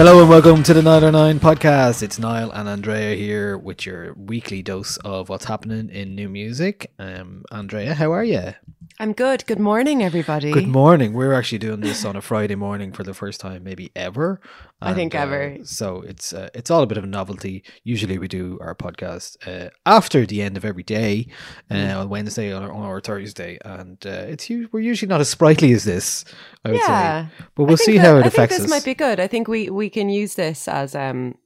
Hello and welcome to the Nialler9 podcast. It's Niall and Andrea here with your weekly dose of what's happening in new music. Um, Andrea, how are you? I'm good. Good morning, everybody. Good morning. We're actually doing this on a Friday morning for the first time, maybe ever. I think And, uh, ever. so it's uh, it's all a bit of a novelty. Usually we do our podcast uh, after the end of every day, uh, Mm. on Wednesday or, or Thursday, and uh, it's we're usually not as sprightly as this. I would Yeah, say, but we'll see that- how it I affects think this us. might be good. I think we we can use this as um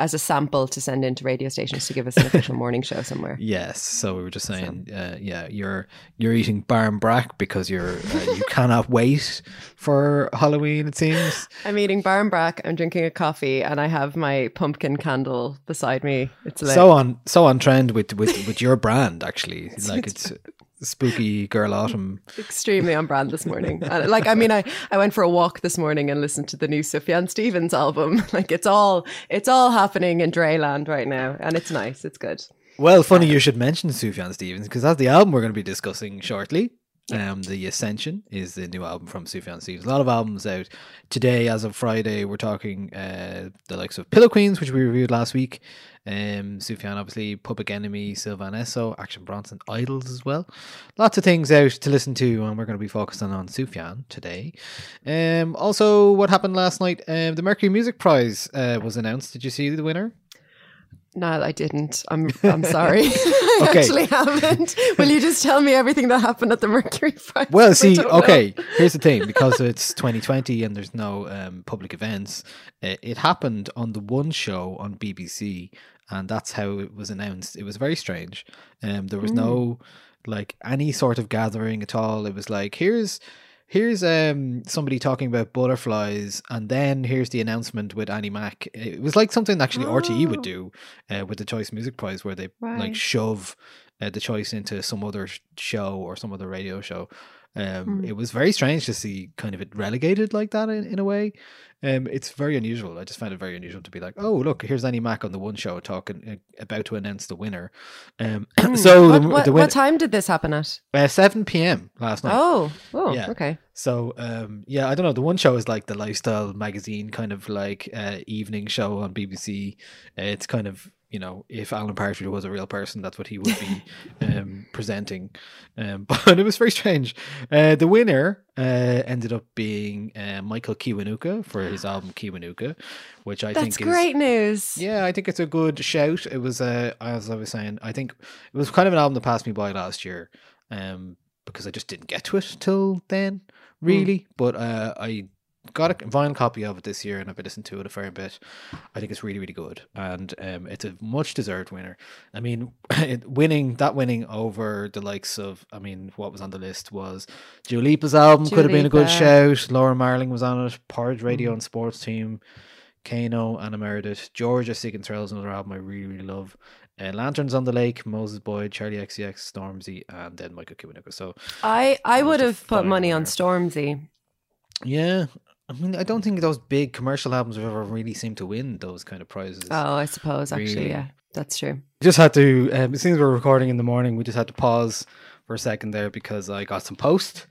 as a sample to send into radio stations to give us an official morning show somewhere. Yes, so we were just saying, uh, yeah, you're you're eating barn brack because you're uh, you cannot wait for Halloween. It seems. I'm eating barn brack. I'm drinking a coffee, and I have my pumpkin candle beside me. It's lit. So on so on trend with with with your brand actually. like it's spooky girl mm, autumn. extremely on brand this morning. Uh, like, I mean, I, I went for a walk this morning and listened to the new Sufjan Stevens album. Like, it's all it's all happening in Dreland right now, and it's nice. It's good. Well, funny um, you should mention Sufjan Stevens because that's the album we're going to be discussing shortly. Um, the Ascension is the new album from Sufjan Stevens. A lot of albums out today, as of Friday. We're talking uh, the likes of Pillow Queens, which we reviewed last week. Um, Sufjan, obviously, Public Enemy, Sylvan Esso, Action Bronson, IDLES as well. Lots of things out to listen to, and we're going to be focusing on Sufjan today. Um, also, what happened last night? Um, the Mercury Music Prize uh, was announced. Did you see the winner? No, I didn't. I'm I'm sorry. I Okay. actually haven't. Will you just tell me everything that happened at the Mercury Prize? Well, see, don't know. okay, here's the thing because it's 2020 and there's no um, public events, uh, it happened on the one show on BBC, and that's how it was announced. It was very strange. Um, there was no like any sort of gathering at all. It was like, here's. Here's um somebody talking about butterflies, and then here's the announcement with Annie Mac. It was like something actually RTE would do uh, with the Choice Music Prize, where they like shove uh, the choice into some other show or some other radio show. Um, It was very strange to see kind of it relegated like that in, in a way. Um, it's very unusual. I just found it very unusual to be like, oh look, here's Annie Mac on the one show talking uh, about to announce the winner. Um, so What, the, what, the what time did this happen at? uh, seven p.m. last night. Oh, oh, Yeah. okay. So um, yeah, I don't know. The one show is like the lifestyle magazine kind of like uh, evening show on BBC. Uh, it's kind of you know if Alan Partridge was a real person, that's what he would be um, presenting. Um, but it was very strange. Uh, the winner uh, ended up being uh, Michael Kiwanuka for his album Kiwanuka, which I That's think is great news. yeah, I think it's a good shout. It was, uh, as I was saying, I think it was kind of an album that passed me by last year, um, because I just didn't get to it till then, really. But uh, I got a vinyl copy of it this year, and I've been listening to it a fair bit. I think it's really, really good, and um, it's a much deserved winner. I mean, it, winning that winning over the likes of, I mean, what was on the list was Dua Lipa's album could have been a good shout. Laura Marling was on it. Porridge Mm. Radio and Sports Team. Kano Anna Meredith. Georgia Seeking Thrills, another album I really, really love. Uh, Lanterns on the Lake, Moses Boyd, Charli XCX, Stormzy, and then Michael Kiwanuka. So I I would have put money on. Stormzy. yeah, I mean, I don't think those big commercial albums have ever really seemed to win those kind of prizes. Oh, I suppose actually, yeah, that's true. We just had to, um, since we're recording in the morning, we just had to pause for a second there because I got some post.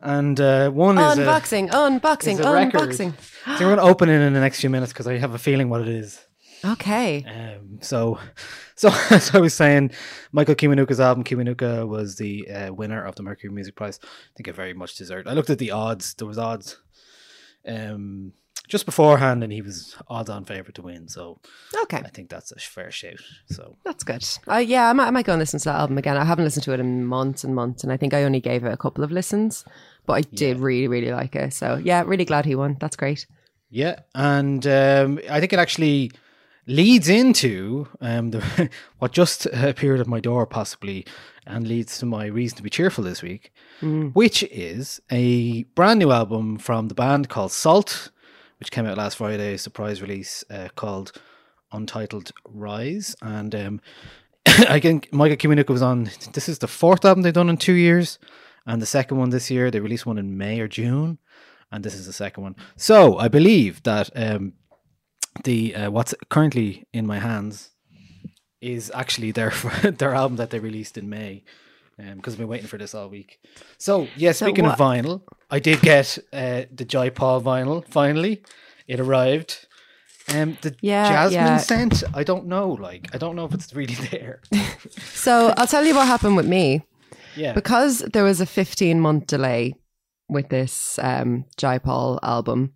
And uh, one is a, Unboxing, unboxing, is a record. unboxing. so we're going to open it in the next few minutes because I have a feeling what it is. Okay. Um, so, so as I was saying, Michael Kiwanuka's album Kiwanuka was the uh, winner of the Mercury Music Prize. I think it very much deserved. I looked at the odds. There was odds um, just beforehand, and he was odds-on favorite to win. So Okay. I think that's a fair shout. So That's good. Uh, yeah, I might, I might go and listen to that album again. I haven't listened to it in months and months, and I think I only gave it a couple of listens, but I did really, really like it. So yeah, really glad he won. That's great. yeah, and um, I think it actually leads into um, the, what just appeared at my door, possibly, and leads to my reason to be cheerful this week, which is a brand new album from the band called SAULT, which came out last Friday, a surprise release uh, called Untitled Rise. And um, I think Michael Kiwanuka was on, this is the fourth album they've done in two years, and the second one this year. They released one in May or June, and this is the second one. So I believe that um, the uh, what's currently in my hands is actually their their album that they released in May. Because I've been waiting for this all week. So yeah, So speaking what- of vinyl, I did get uh, the Jai Paul vinyl. Finally, it arrived. Um, the Yeah, jasmine yeah. scent. I don't know. Like, I don't know if it's really there. So I'll tell you what happened with me. yeah. because there was a 15 month delay with this um, Jai Paul album,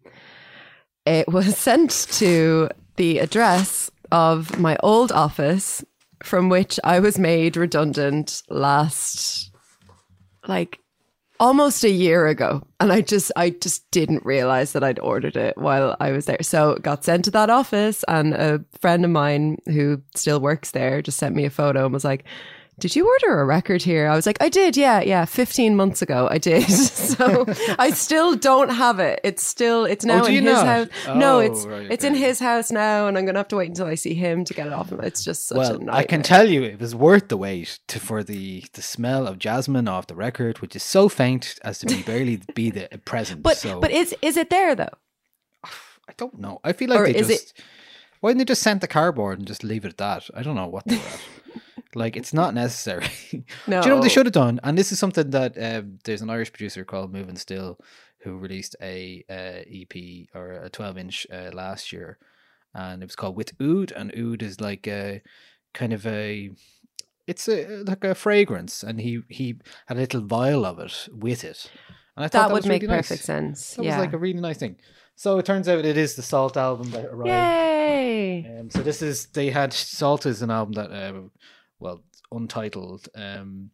it was sent to the address of my old office from which I was made redundant last, like, almost a year ago. And i just i just didn't realize that i'd ordered it while i was there. So it got sent to that office and a friend of mine who still works there just sent me a photo and was like did you order a record here i was like i did yeah yeah 15 months ago i did so i still don't have it it's still it's oh, now Oh, in his not? house no Oh, it's right, it's in his house now and i'm gonna have to wait until i see him to get it off him it's just such a well. I can tell you it was worth the wait to, for the, the smell of jasmine off the record, which is so faint as to be barely be the present. but so but is is it there though I don't know. I feel like Or they is it- just why didn't they just send the cardboard and just leave it at that? I don't know what they were at. Like it's not necessary. Do you know what they should have done? And this is something that um, there's an Irish producer called Moving Still who released a uh, EP or a 12 inch uh, last year, and it was called With Oud, and Oud is like a kind of a it's a like a fragrance, and he he had a little vial of it with it. And I thought that, that, would was make really nice. perfect sense That yeah was like a really nice thing. So it turns out it is the SAULT album that arrived. Yay! Um, so this is they had SAULT is an album that uh, well untitled um,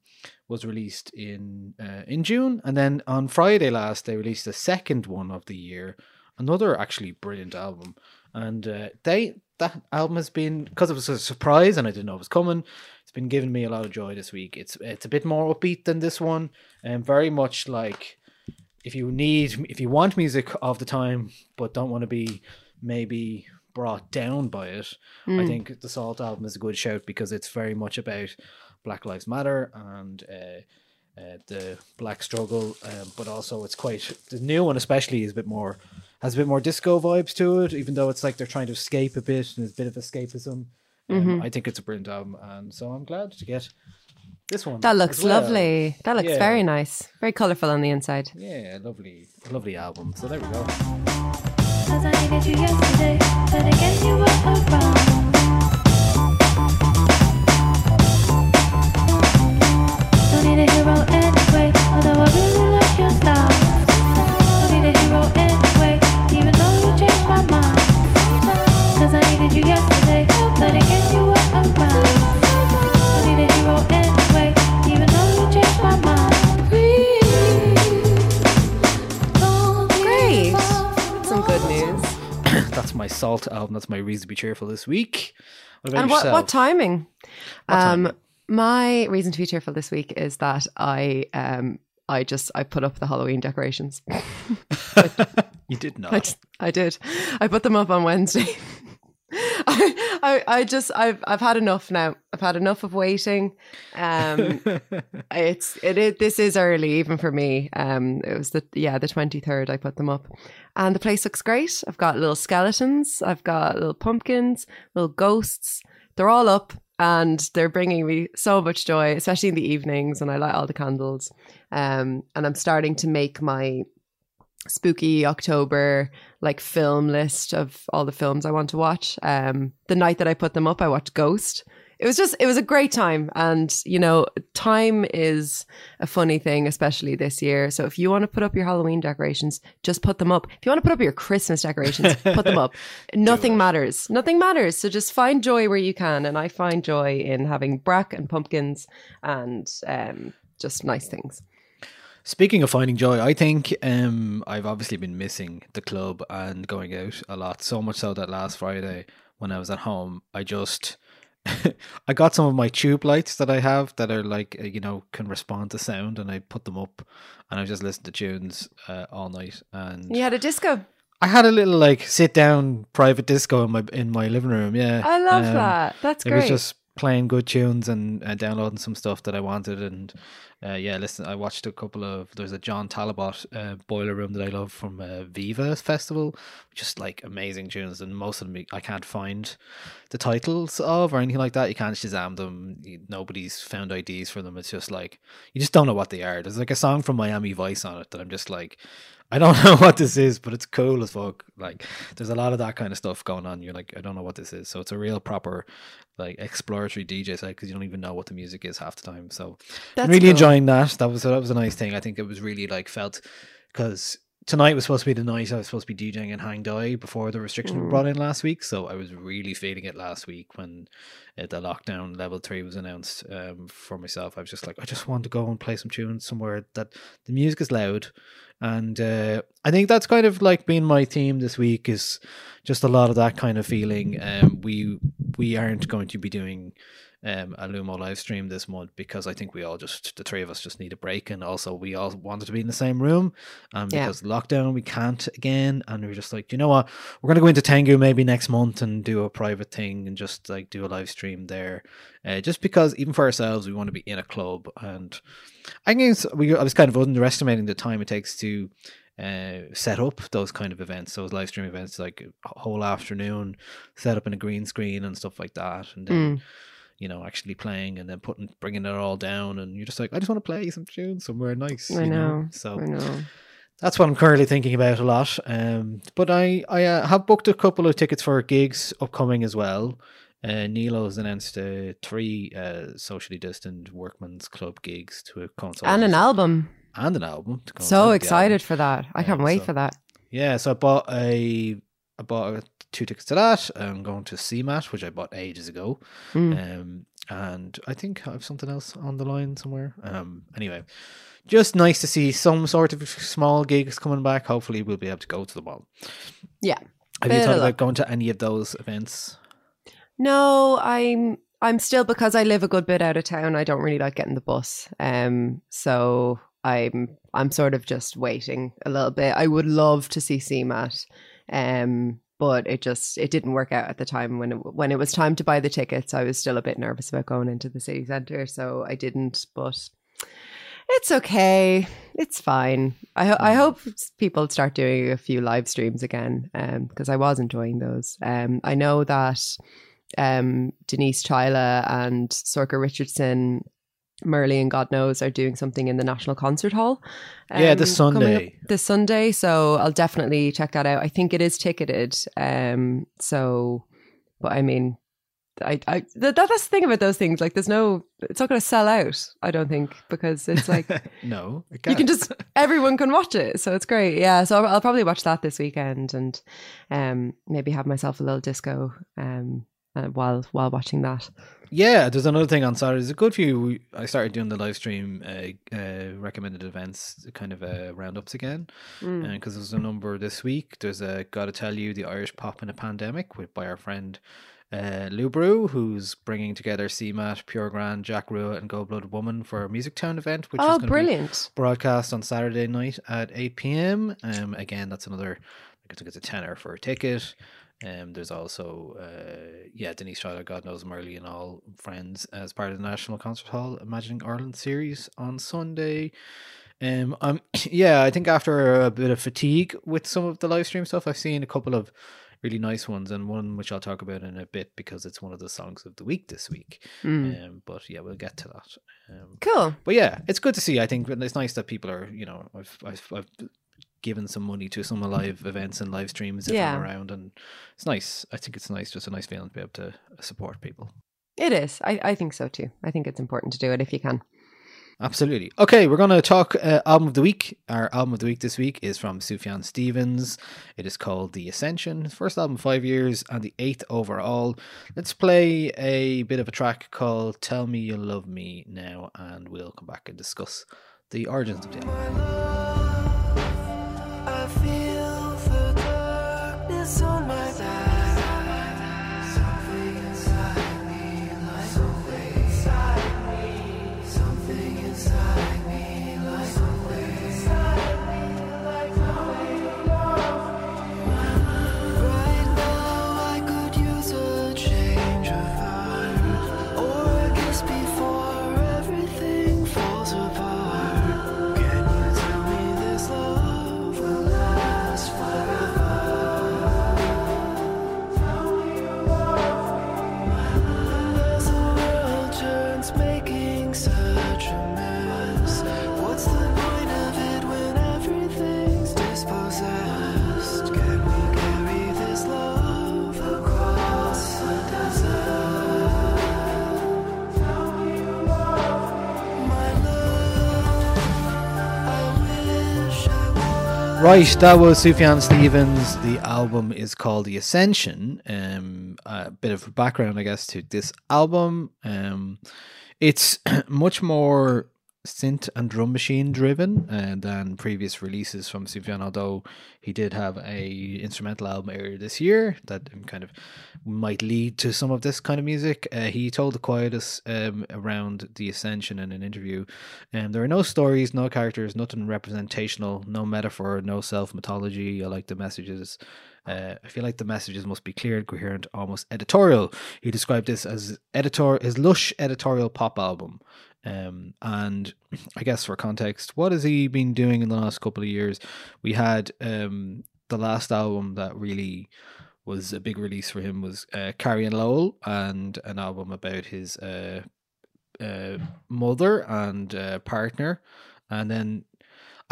was released in uh, in June, and then on Friday last they released the second one of the year, another actually brilliant album, and uh, they that album has been because it was a surprise and I didn't know it was coming. It's been giving me a lot of joy this week. It's it's a bit more upbeat than this one, and very much like if you need if you want music of the time but don't want to be maybe brought down by it i think the SAULT album is a good shout because it's very much about black lives matter and uh, uh, the black struggle um, but also it's quite the new one especially is a bit more has a bit more disco vibes to it even though it's like they're trying to escape a bit and there's a bit of escapism um, i think it's a brilliant album and so i'm glad to get this one That looks well. lovely. That looks Yeah. very nice. Very colourful on the inside. Yeah, lovely, lovely album. So there we go. Cause I needed you yesterday, but again you were around. Don't need a hero anyway, although I really like your style. Don't need a hero anyway, even though you changed my mind. Cause I needed you yesterday, but again you were around. SAULT album. That's my reason to be cheerful this week. What and what, what timing? What um, timing? my reason to be cheerful this week is that I um I just I put up the Halloween decorations. You did not. I, just, I did. I put them up on Wednesday. I, I I just I've I've had enough now. I've had enough of waiting. Um, it's it, it this is early even for me. Um, it was the yeah the twenty third. I put them up, and the place looks great. I've got little skeletons. I've got little pumpkins, little ghosts. They're all up. And they're bringing me so much joy, especially in the evenings when I light all the candles. Um, and I'm starting to make my spooky October like film list of all the films I want to watch. Um, the night that I put them up, I watched Ghost. It was just, it was a great time. And, you know, time is a funny thing, especially this year. So if you want to put up your Halloween decorations, just put them up. If you want to put up your Christmas decorations, put them up. Nothing matters. Nothing matters. So just find joy where you can. And I find joy in having brack and pumpkins and um, just nice things. Speaking of finding joy, I think um, I've obviously been missing the club and going out a lot. So much so that last Friday, when I was at home, I just I got some of my tube lights that I have that are like uh, you know can respond to sound, and I put them up, and I just listened to tunes uh, all night. And You had a disco. I had a little like sit down private disco in my in my living room. Yeah, I love Um, that. That's it great. was just playing good tunes and uh, downloading some stuff that I wanted and uh, yeah listen I watched a couple of there's a John Talabot uh, boiler room that I love from uh, Viva festival just like amazing tunes and most of them I can't find the titles of or anything like that. You can't Shazam them. Nobody's found IDs for them. It's just like you just don't know what they are. There's like a song from Miami Vice on it that I'm just like I don't know what this is, but it's cool as fuck. Like, there's a lot of that kind of stuff going on. You're like, I don't know what this is. So it's a real proper, like, exploratory DJ site because you don't even know what the music is half the time. So That's I'm really cool. enjoying that. That was that was a nice thing. I think it was really like felt because tonight was supposed to be the night I was supposed to be DJing in Hang Dai before the restrictions were brought in last week. So I was really feeling it last week when uh, the lockdown level three was announced um, for myself. I was just like, I just want to go and play some tunes somewhere that the music is loud. And uh, I think that's kind of like been my theme this week is just a lot of that kind of feeling. Um, we we aren't going to be doing um, a Lumo live stream this month because I think we all just the three of us just need a break, and also we all wanted to be in the same room, and Yeah. because lockdown we can't again, and we are just like, you know what, we're gonna go into Tengu maybe next month and do a private thing and just like do a live stream there, uh, just because even for ourselves we want to be in a club, and I guess we I was kind of underestimating the time it takes to uh, set up those kind of events, those live stream events, like a whole afternoon set up in a green screen and stuff like that, and then you know actually playing and then putting bringing it all down, and you're just like, I just want to play some tunes somewhere nice. I you know. So I know. that's what I'm currently thinking about a lot. Um, but I I uh, have booked a couple of tickets for gigs upcoming as well. Uh, Nilo has announced uh, three uh, socially distant workman's club gigs to coincide And an album. and an album. to So excited album. for that. I can't wait so- for that. Yeah, so I bought a I bought uh, two tickets to that. I'm going to CMAT, which I bought ages ago. Mm. Um, and I think I have something else on the line somewhere. Um, anyway, just nice to see some sort of small gigs coming back. Hopefully, we'll be able to go to them all. Yeah. Have you thought about going to any of those events? No, I'm I'm still because I live a good bit out of town. I don't really like getting the bus. Um, so I'm I'm sort of just waiting a little bit. I would love to see CMAT, um, but it just it didn't work out at the time when it, when it was time to buy the tickets. I was still a bit nervous about going into the city centre, so I didn't. But it's okay. It's fine. I ho- I hope people start doing a few live streams again, um, because I was enjoying those. Um, I know that um, Denise Chaila and Sorcha Richardson, MuRli and God knows are doing something in the National Concert Hall. Yeah, this Sunday. This Sunday, so I'll definitely check that out. I think it is ticketed. Um, so, but I mean, I, I that, that's the thing about those things. Like, there's no, it's not going to sell out. I don't think because it's like no, it you can just everyone can watch it so it's great yeah so I'll, I'll probably watch that this weekend and um maybe have myself a little disco um uh, while while watching that. Yeah, there's another thing on Saturday. There's a good few. I started doing the live stream uh, uh, recommended events, kind of uh, roundups again, because there's a number this week. There's a "Gotta Tell You: The Irish Pop in a Pandemic" with by our friend uh, Lou Brew, who's bringing together CMAT, Pure Grand, Jack Rua, and Gold Blooded Woman for a Music Town event, which is oh, be brilliant! broadcast on Saturday night at 8 p.m. Um, again, that's another, I think it's a tenner for a ticket. Um, there's also, uh, yeah, Denise Chaila, God Knows MuRli, and all friends as part of the National Concert Hall Imagining Ireland series on Sunday. Um, um, yeah, I think after a bit of fatigue with some of the live stream stuff, I've seen a couple of really nice ones, and one which I'll talk about in a bit because it's one of the songs of the week this week. Um, but yeah, we'll get to that. Um, Cool. but yeah, it's good to see. I think it's nice that people are, you know, I've I've, I've given some money to some live events and live streams if Yeah. I'm around, and it's nice. I think it's nice, just a nice feeling to be able to support people. It is. I, I think so too. I think it's important to do it if you can. Absolutely. Okay, we're going to talk uh, album of the week. Our album of the week this week is from Sufjan Stevens. It is called The Ascension. His first album, in five years, and the eighth overall. Let's play a bit of a track called "Tell Me You Love Me" now, and we'll come back and discuss the origins of the album. I feel the darkness on my Right, that was Sufjan Stevens. The album is called The Ascension. Um, a bit of background, I guess, to this album. Um, it's much more synth and drum machine driven uh, than previous releases from Sufjan. Although he did have a instrumental album earlier this year that um, kind of might lead to some of this kind of music. Uh, he told the Quietus um, around the Ascension in an interview. Um, there are no stories, no characters, nothing representational, no metaphor, no self mythology. I like the messages. Uh, I feel like the messages must be clear, and coherent, almost editorial. He described this as editor his lush editorial pop album. Um, and I guess for context, what has he been doing in the last couple of years? We had um, the last album that really was a big release for him was uh, Carrie and Lowell, and an album about his uh, uh, mother and uh, partner. And then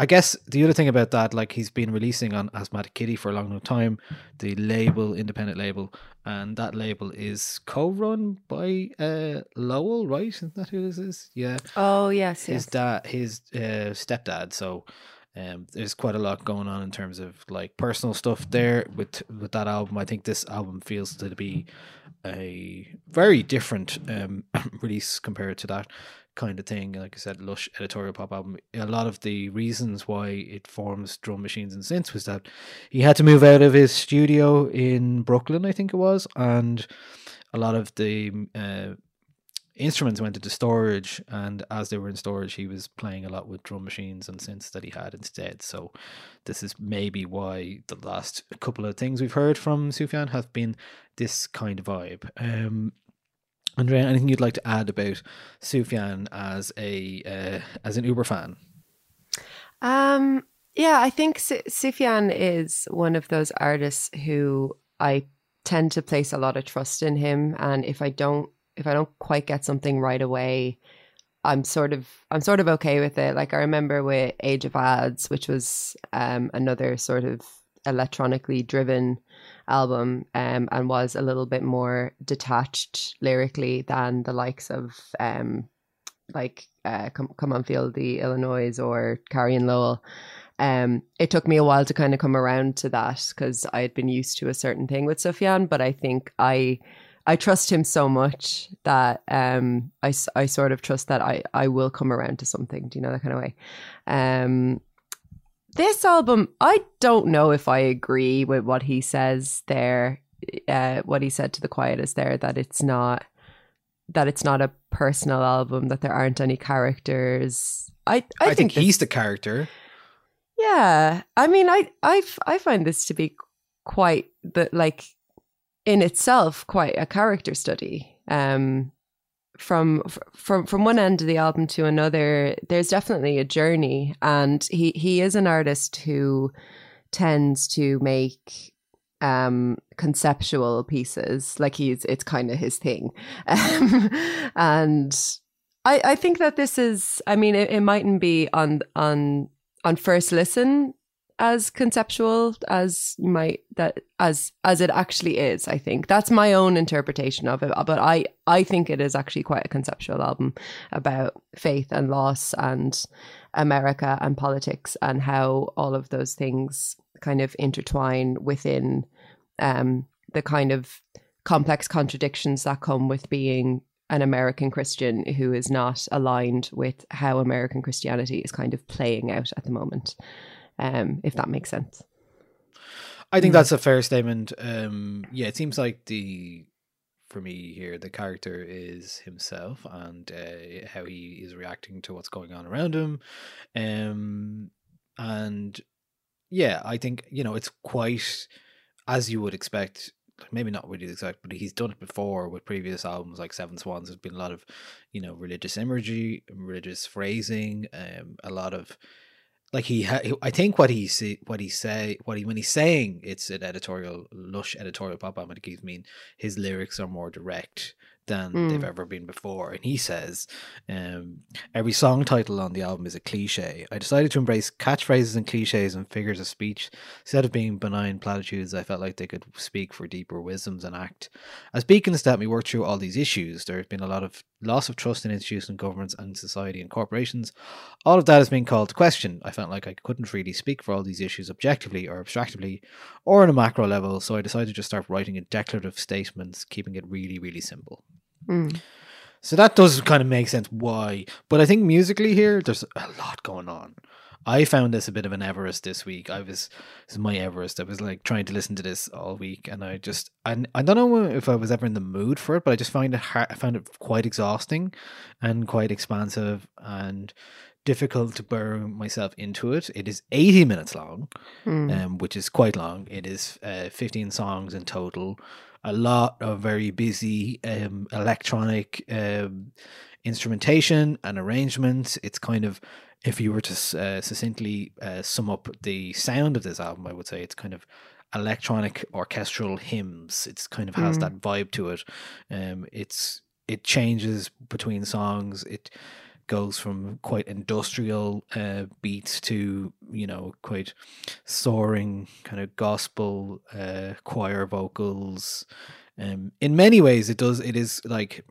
I guess the other thing about that, like he's been releasing on Asthmatic Kitty for a long, long time, the label, independent label, and that label is co-run by uh, Lowell, right? Isn't that who this is? Yeah, Oh yes, his dad, his uh, stepdad. So um, there's quite a lot going on in terms of like personal stuff there with with that album. I think this album feels to be a very different um, release compared to that kind of thing. Like I said, lush editorial pop album. A lot of the reasons why it forms drum machines and synths was that he had to move out of his studio in Brooklyn, I think it was, and a lot of the uh, instruments went into storage and as they were in storage he was playing a lot with drum machines and synths that he had instead so this is maybe why the last couple of things we've heard from Sufjan have been this kind of vibe um Andrea, anything you'd like to add about Sufjan as a uh, as an Uber fan? Um, yeah, I think Su- Sufjan is one of those artists who I tend to place a lot of trust in him, and if I don't, if I don't quite get something right away, I'm sort of, I'm sort of okay with it. Like I remember with Age of Adz, which was um another sort of electronically driven album, um, and was a little bit more detached lyrically than the likes of um like uh, come come on feel the Illinois or Carrie and Lowell. Um, it took me a while to kind of come around to that because I had been used to a certain thing with Sufjan, but I think I I trust him so much that um, I, I sort of trust that I, I will come around to something. Do you know that kind of way? Um, this album, I don't know if I agree with what he says there. Uh, what he said to the Quietus there that it's not that it's not a personal album, that there aren't any characters. I I, I, think, this- he's the character. yeah, I mean, I I I find this to be quite the like in itself quite a character study. Um, from from from one end of the album to another, there's definitely a journey, and he he is an artist who tends to make um conceptual pieces. Like he's it's kind of his thing. Um, and i i think that this is i mean it, it mightn't be on on on first listen as conceptual as you might that as as it actually is i think. That's my own interpretation of it but i i think it is actually quite a conceptual album about faith and loss and america and politics and how all of those things kind of intertwine within um the kind of complex contradictions that come with being an American Christian who is not aligned with how American Christianity is kind of playing out at the moment um, if that makes sense. I think that's a fair statement. Um, yeah, it seems like the for me here the character is himself and uh, how he is reacting to what's going on around him, um, and yeah, I think you know it's quite as you would expect. Maybe not what you'd expect, but he's done it before with previous albums like Seven Swans. There's been a lot of, you know, religious imagery, religious phrasing, um, a lot of like he ha- I think what he say what he say what he when he's saying it's an editorial lush editorial pop album it gives mean his lyrics are more direct than Mm. they've ever been before. And he says um, every song title on the album is a cliche. I decided to embrace catchphrases and cliches and figures of speech. Instead of being benign platitudes i felt like they could speak for deeper wisdoms and act. As beacons that me work through all these issues there have been a lot of loss of trust in institutions governments and society and corporations all of that has been called to question. I felt like I couldn't really speak for all these issues objectively or abstractly or on a macro level, so I decided to just start writing in declarative statements, keeping it really, really simple. Mm. So that does kind of make sense why. But I think musically here, there's a lot going on. I found this a bit of an Everest this week. I was this is my Everest. I was like trying to listen to this all week, and I just I, I don't know if I was ever in the mood for it, but I just find it hard, I found it quite exhausting and quite expansive and difficult to burrow myself into it. It is 80 minutes long, Mm. um, which is quite long. It is uh, 15 songs in total. A lot of very busy um, electronic um, instrumentation and arrangements. It's kind of, if you were to uh, succinctly uh, sum up the sound of this album, I would say it's kind of electronic orchestral hymns. It's kind of has Mm. that vibe to it. Um, it's it changes between songs. It goes from quite industrial uh, beats to you know quite soaring kind of gospel uh, choir vocals. Um, in many ways, it does. It is like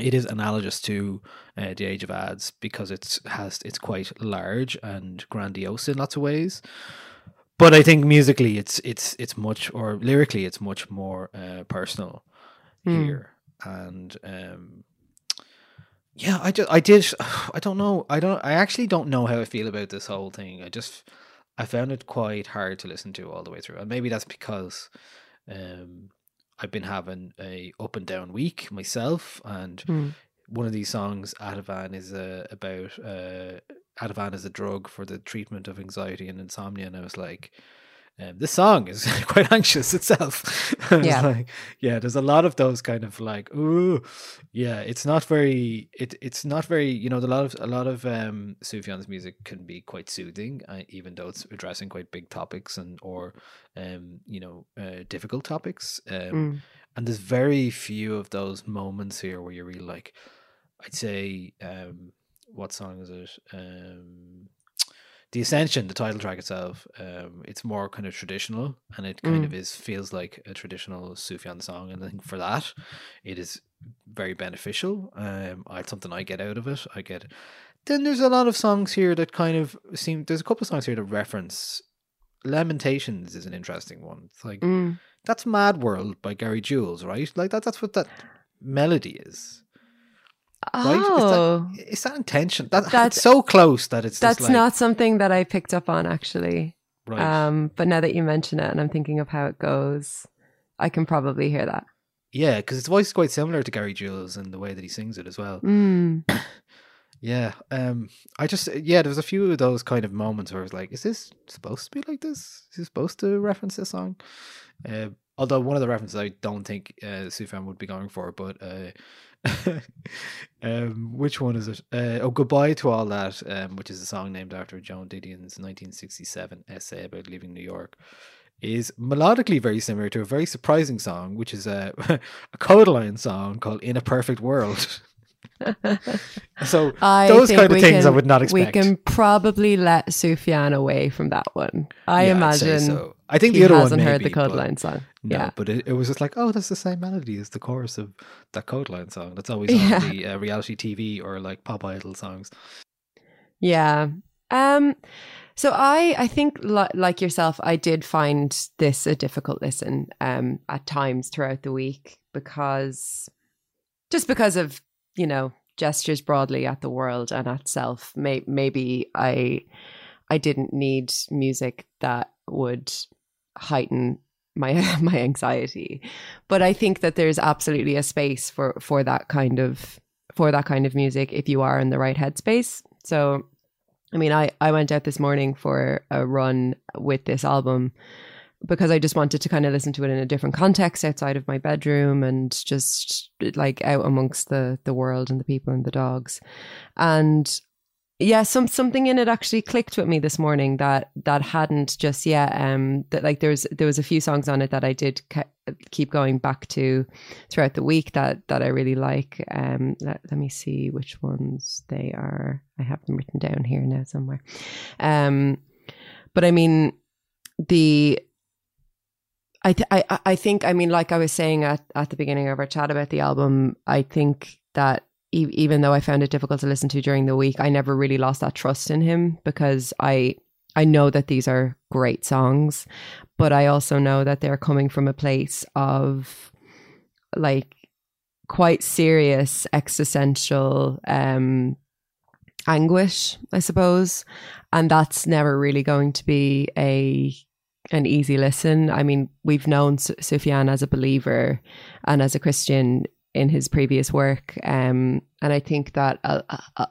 it is analogous to uh, the Age of Adz because it's has it's quite large and grandiose in lots of ways. But I think musically, it's it's it's much or lyrically, it's much more uh, personal Mm. here, and um, yeah, I just I did I don't know I don't I actually don't know how I feel about this whole thing. I just I found it quite hard to listen to all the way through, and maybe that's because um, I've been having a up and down week myself, and Mm. one of these songs, Ativan, is uh, about uh, Ativan is a drug for the treatment of anxiety and insomnia, and I was like. Um, this song is quite anxious itself. Yeah. like, yeah, there's a lot of those kind of like, ooh, yeah, it's not very, it, it's not very, you know, a lot of a lot of um, Sufjan's music can be quite soothing, uh, even though it's addressing quite big topics and or, um, you know, uh, difficult topics. Um, Mm. and there's very few of those moments here where you're really like, I'd say, um, what song is it? Um, the Ascension, the title track itself, um, it's more kind of traditional, and it kind Mm. of is feels like a traditional Sufjan song, and I think for that, it is very beneficial. Um, I something I get out of it. I get. Then there's a lot of songs here that kind of seem. There's a couple of songs here that reference. Lamentations is an interesting one. It's like Mm. that's Mad World by Gary Jules, right? Like that that's what that melody is. Right? Oh, Is that, is that intention? That, That's- so close that it's that's like, not something that I picked up on actually. right. Um, but now that you mention it, and I'm thinking of how it goes, I can probably hear that. yeah, because his voice is quite similar to Gary Jules and the way that he sings it as well. Mm. Yeah. Um I just yeah, there was a few of those kind of moments where I was like, is this supposed to be like this? Is this supposed to reference this song? Uh, although one of the references I don't think uh Sufjan would be going for, but uh um which one is it? Uh, oh Goodbye to All That, um, which is a song named after Joan Didion's nineteen sixty seven essay about leaving New York. Is melodically very similar to a very surprising song, which is a a Kodaline song called "In a Perfect World." so I those kind of things I would not expect. We can probably let Sufjan away from that one. I Yeah, imagine. so. I think he the other one hasn't heard the Kodaline song. No, yeah, but it, it was just like, oh, that's the same melody as the chorus of that Kodaline song. That's always Yeah. on the uh, reality TV or like pop idol songs. yeah. Um. So I, I think, li- like yourself, I did find this a difficult listen. Um, at times throughout the week because, just because of you know gestures broadly at the world and at self. May, maybe I, I didn't need music that would heighten my my anxiety but i think that there's absolutely a space for for that kind of for that kind of music if you are in the right headspace so i mean i i went out this morning for a run with this album because i just wanted to kind of listen to it in a different context outside of my bedroom and just like out amongst the the world and the people and the dogs. And yeah some something in it actually clicked with me this morning that that hadn't just yet um that like there's there was a few songs on it that I did ke- keep going back to throughout the week that that I really like. Um let, let me see which ones they are. I have them written down here now somewhere. Um but I mean the I, th- I I- think I mean like I was saying at, at the beginning of our chat about the album I think that e- even though I found it difficult to listen to during the week I never really lost that trust in him because I I know that these are great songs but I also know that they're coming from a place of like quite serious existential um anguish I suppose and that's never really going to be a an easy listen. I mean, we've known Su- Sufjan as a believer and as a Christian in his previous work, um, and I think that uh, uh, uh,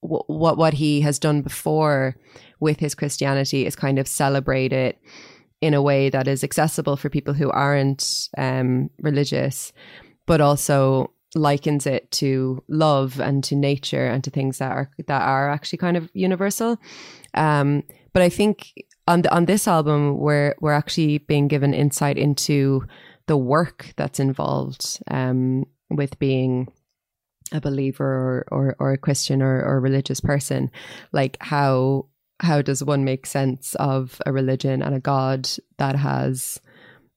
what what he has done before with his Christianity is kind of celebrate it in a way that is accessible for people who aren't um, religious, but also likens it to love and to nature and to things that are that are actually kind of universal. Um, but I think on the, on this album, we're we're actually being given insight into the work that's involved um, with being a believer or or, or a Christian or, or a religious person. Like how how does one make sense of a religion and a God that has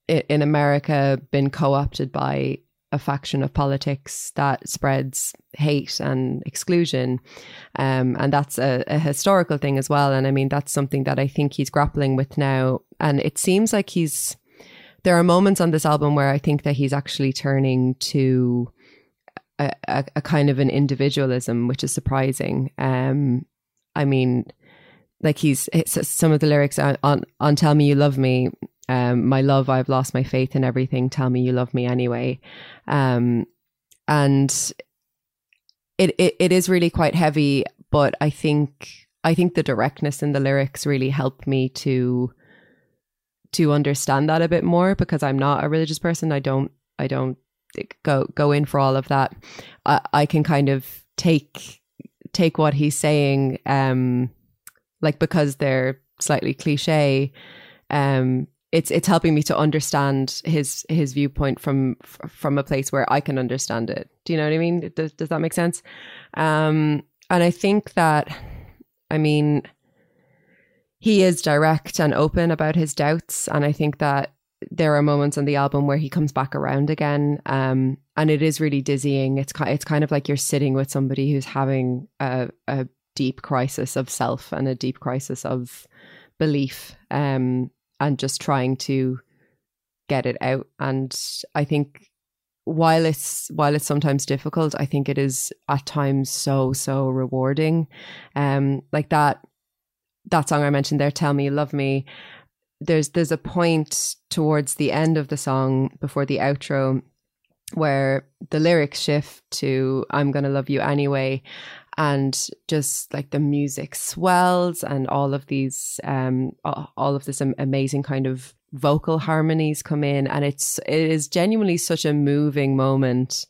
in America been co-opted by a faction of politics that spreads hate and exclusion. Um, and that's a, a historical thing as well. And I mean, that's something that I think he's grappling with now. And it seems like he's, there are moments on this album where I think that he's actually turning to a, a, a kind of an individualism, which is surprising. Um, I mean, like he's some of the lyrics on, on on "Tell Me You Love Me." Um, my love, I've lost my faith in everything. Tell me you love me anyway. Um, and it, it it is really quite heavy, but I think I think the directness in the lyrics really helped me to to understand that a bit more because I'm not a religious person. I don't I don't go go in for all of that. I, I can kind of take take what he's saying, um, like because they're slightly cliche. Um, it's it's helping me to understand his his viewpoint from from a place where I can understand it. Do you know what I mean? Does does that make sense? Um, and I think that, I mean, he is direct and open about his doubts, and I think that there are moments on the album where he comes back around again, um, and it is really dizzying. It's it's kind of like you're sitting with somebody who's having a, a deep crisis of self and a deep crisis of belief, um, and just trying to get it out. And I think while it's while it's sometimes difficult, I think it is at times so so rewarding. Um, like that that song I mentioned there, "Tell Me You Love Me." There's there's a point towards the end of the song before the outro where the lyrics shift to "I'm gonna love you anyway," and just like the music swells and all of these um all of this amazing kind of vocal harmonies come in. And it's it is genuinely such a moving moment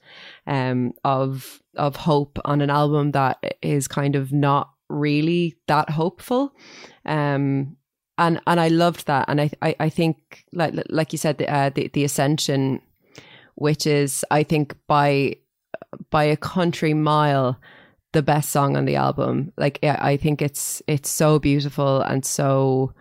um of of hope on an album that is kind of not really that hopeful. Um and and I loved that. And I I, I think like like you said the, uh, the the ascension which is I think by by a country mile the best song on the album. Like yeah, I think it's it's so beautiful and so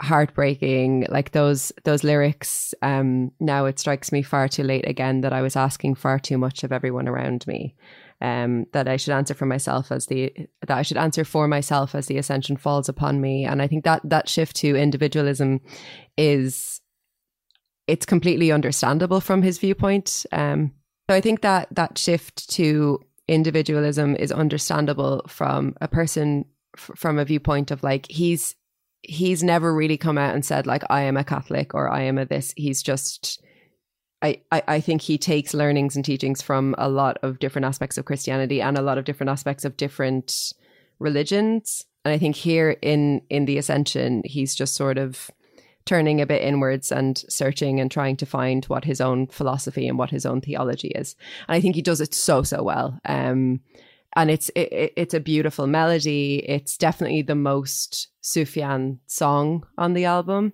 heartbreaking. Like those those lyrics. Um, now it strikes me far too late again that I was asking far too much of everyone around me. Um, that I should answer for myself as the that I should answer for myself as the ascension falls upon me. And I think that that shift to individualism is it's completely understandable from his viewpoint. Um, so I think that that shift to individualism is understandable from a person f- from a viewpoint of like he's he's never really come out and said like I am a Catholic or I am a this. He's just I, I, I think he takes learnings and teachings from a lot of different aspects of Christianity and a lot of different aspects of different religions. And I think here in in the Ascension, he's just sort of turning a bit inwards and searching and trying to find what his own philosophy and what his own theology is. And I think he does it so so well. Um, and it's it, it- it's a beautiful melody. It's definitely the most Sufjan song on the album.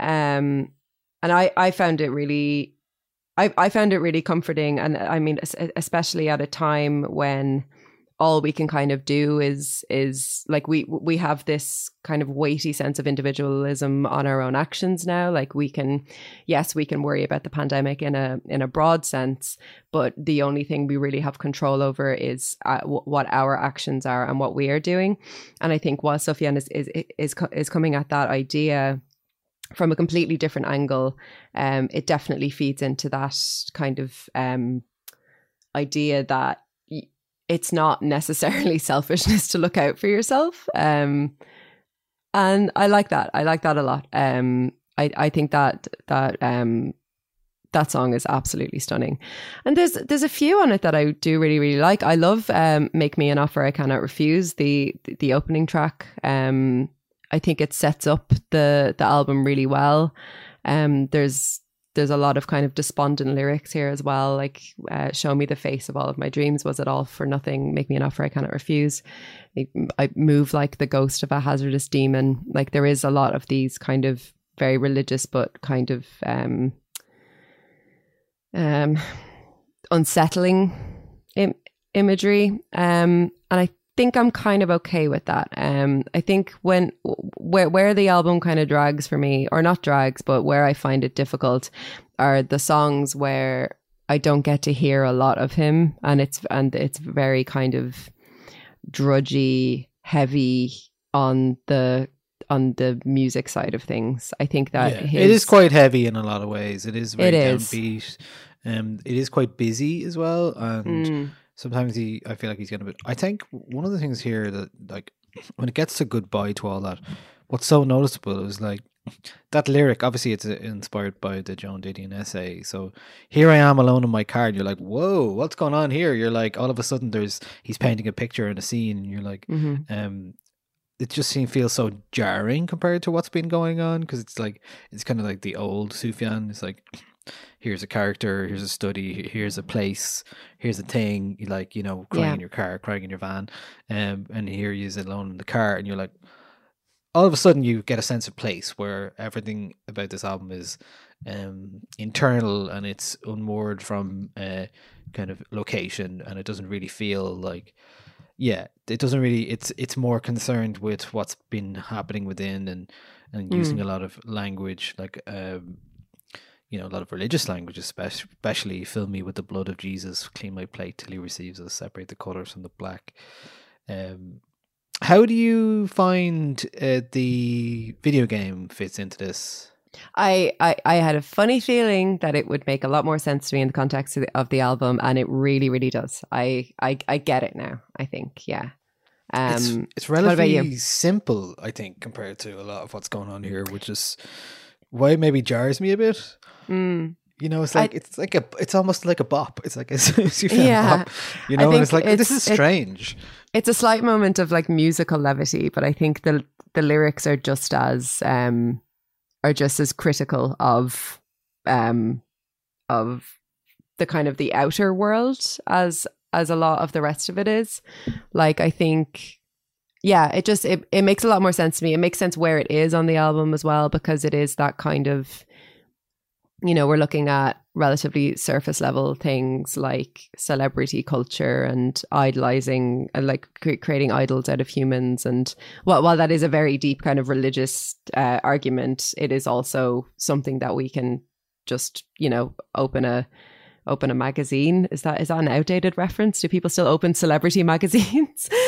Um, and I I found it really I I found it really comforting and I mean especially at a time when all we can kind of do is is like we we have this kind of weighty sense of individualism on our own actions now. Like we can yes we can worry about the pandemic in a in a broad sense but the only thing we really have control over is uh, w- what our actions are and what we are doing. And i think while Sufjan is is is is coming at that idea from a completely different angle um it definitely feeds into that kind of um idea that it's not necessarily selfishness to look out for yourself. Um and i like that. I like that a lot. Um i i think that that um that song is absolutely stunning. And there's there's a few on it that i do really really like. I love um make me an offer i cannot refuse the the opening track. Um i think it sets up the the album really well. Um there's there's a lot of kind of despondent lyrics here as well like uh, show me the face of all of my dreams. Was it all for nothing? Make me an offer i cannot refuse. I- move like the ghost of a hazardous demon. Like there is a lot of these kind of very religious but kind of um um unsettling Im- imagery. Um and i think i'm kind of okay with that um i think when where where the album kind of drags for me or not drags but where i find it difficult are the songs where i don't get to hear a lot of him and it's and it's very kind of drudgy heavy on the on the music side of things i think that Yeah, his, it is quite heavy in a lot of ways. It is very It is. downbeat. Um, it is quite busy as well, and Mm. Sometimes he, I feel like he's getting a bit. I think one of the things here that like when it gets to goodbye to all that, what's so noticeable is like that lyric. Obviously, it's uh, inspired by the Joan Didion essay. So here I am alone in my car, and you're like, whoa, what's going on here? You're like, all of a sudden, there's he's painting a picture in a scene, and you're like, Mhm. um it just seems feels so jarring compared to what's been going on because it's like it's kind of like the old Sufjan. It's like here's a character, here's a study, here's a place, here's a thing. You like you know crying Yeah. in your car, crying in your van, um, and here he is alone in the car, and you're like, all of a sudden you get a sense of place where everything about this album is um internal and it's unmoored from uh kind of location and it doesn't really feel like yeah it doesn't really it's it's more concerned with what's been happening within and and using a lot of language like um you know a lot of religious language especially, especially fill me with the blood of jesus clean my plate till he receives us separate the colors from the black um how do you find uh, the video game fits into this I, I I had a funny feeling that it would make a lot more sense to me in the context of the, of the album, and it really, really does. I I, I get it now. I think, yeah. Um, it's, it's what about you? relatively simple, I think, compared to a lot of what's going on here, which is why it maybe jars me a bit. Mm, You know, it's I- like it's like a it's almost like a bop. It's like a Sufjan Yeah. bop. You know, and it's like this it's- is it- strange. it's a slight moment of like musical levity, but I think the the lyrics are just as um are just as critical of um of the kind of the outer world as as a lot of the rest of it is. Like I think yeah, it just it, it makes a lot more sense to me. It makes sense where it is on the album as well because it is that kind of you know, we're looking at relatively surface level things like celebrity culture and idolizing and like cre- creating idols out of humans. And while, while that is a very deep kind of religious uh, argument, it is also something that we can just, you know, open a open a magazine. Is that is that an outdated reference? Do people still open celebrity magazines?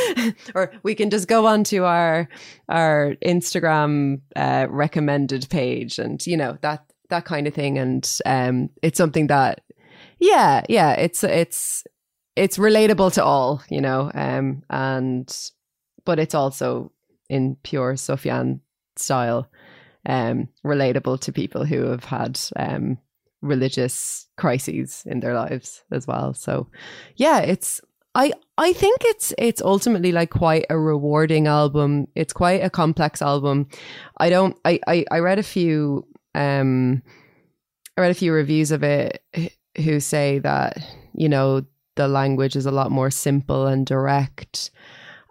Or we can just go onto our our instagram uh, recommended page and you know that that kind of thing and um it's something that yeah yeah it's it's it's relatable to all you know um and but it's also in pure Sufjan style um relatable to people who have had um religious crises in their lives as well so yeah it's I I think it's it's ultimately like quite a rewarding album. It's quite a complex album. I don't I I, I read a few um I read a few reviews of it who say that you know the language is a lot more simple and direct.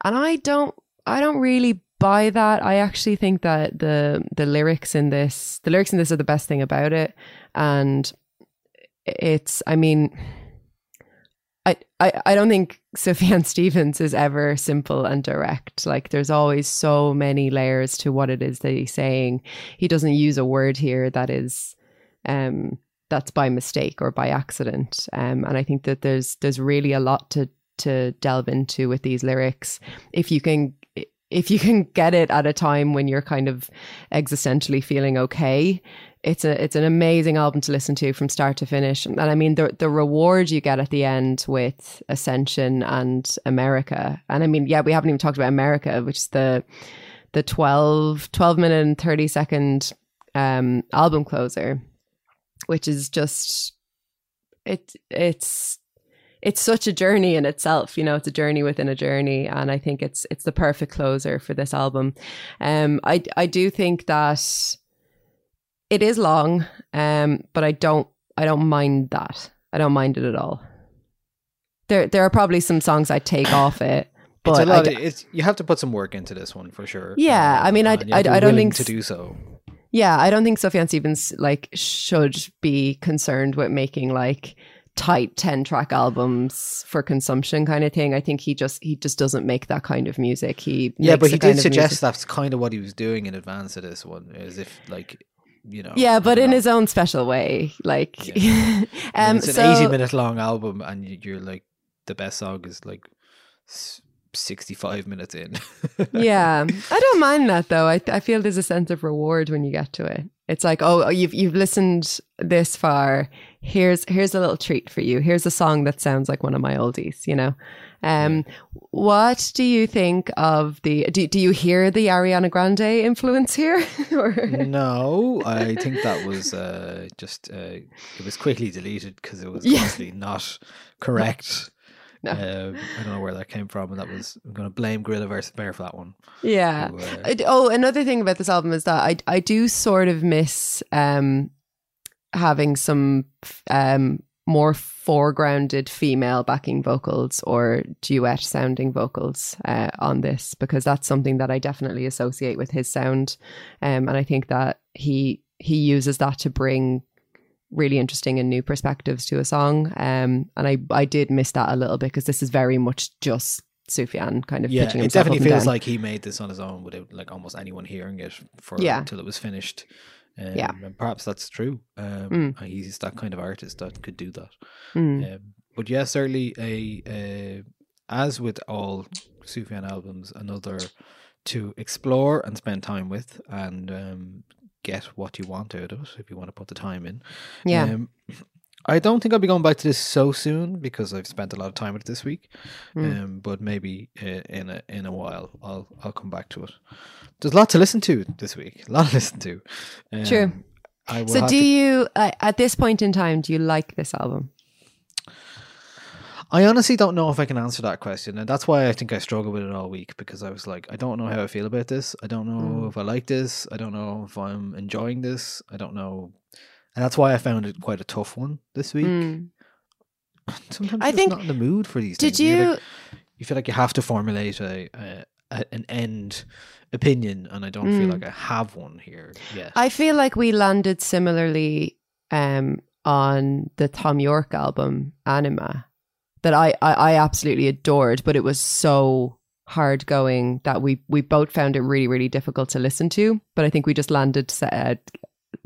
And I don't I don't really buy that. I actually think that the the lyrics in this the lyrics in this are the best thing about it and it's I mean I, I, I don't think Sufjan Stevens is ever simple and direct. Like there's always so many layers to what it is that he's saying. He doesn't use a word here that is um that's by mistake or by accident. Um and I think that there's there's really a lot to to delve into with these lyrics. If you can if you can get it at a time when you're kind of existentially feeling okay, it's a it's an amazing album to listen to from start to finish. And I mean the the reward you get at the end with Ascension and America. And I mean, yeah, we haven't even talked about America, which is the the 12, 12 minute and 30 second um album closer, which is just it it's it's such a journey in itself you know it's a journey within a journey and i think it's it's the perfect closer for this album um i i do think that it is long um but i don't i don't mind that i don't mind it at all there there are probably some songs i take off it but It's a I lot. d- it's you have to put some work into this one for sure. Yeah, I mean, I- and you have to I- I don't think to do so. Yeah, I don't think Sufjan Stevens like should be concerned with making like tight 10 track albums for consumption kind of thing. I think he just he just doesn't make that kind of music. He Yeah, but he did suggest music- that's kind of what he was doing in advance of this one, as if like you know. Yeah, but in know. his own special way. Like mean, um it's an so, eighty-minute long album, and you- you're like the best song is like sixty-five minutes in. yeah, I don't mind that though. I I feel there's a sense of reward when you get to it. It's like, oh, you've you've listened this far. Here's here's a little treat for you. Here's a song that sounds like one of my oldies. You know. Um, what do you think of the? Do do you hear the Ariana Grande influence here? Or- no, I think that was uh, just uh, it was quickly deleted because it was Yeah. obviously not correct. No. Um, I don't know where that came from, and that was I'm going to blame Gorilla versus Bear for that one. Yeah. who, uh, oh, another thing about this album is that I I do sort of miss um having some um more foregrounded female backing vocals or duet sounding vocals uh, on this because that's something that I definitely associate with his sound um and I think that he he uses that to bring really interesting and new perspectives to a song um and I I did miss that a little bit because this is very much just Sufjan kind of yeah, pitching it definitely feels down. like he made this on his own without like almost anyone hearing it for Yeah. until it was finished. Um, Yeah. and perhaps that's true. Um, Mm. He's that kind of artist that could do that. Mm. Um, but yeah, certainly a, a as with all Sufjan albums, another to explore and spend time with, and um, get what you want out of it if you want to put the time in. Yeah. Um, I don't think I'll be going back to this so soon because I've spent a lot of time with it this week. Mm. Um, but maybe uh, in a in a while I'll I'll come back to it. There's a lot to listen to this week. A lot to listen to. Um, True. So, do to- you, uh, at this point in time, do you like this album? I honestly don't know if I can answer that question, and that's why I think I struggled with it all week because I was like, I don't know how I feel about this. I don't know Mm. if I like this. I don't know if I'm enjoying this. I don't know, and that's why I found it quite a tough one this week. Mm. Sometimes I think- not in the mood for these. Did things. You? like- you feel like you have to formulate a, a, a an end opinion, and I don't feel Mm. like I have one here yet. I feel like we landed similarly um, on the Thom Yorke album, Anima, that I, I, I absolutely adored, but it was so hard going that we, we both found it really, really difficult to listen to. But I think we just landed uh,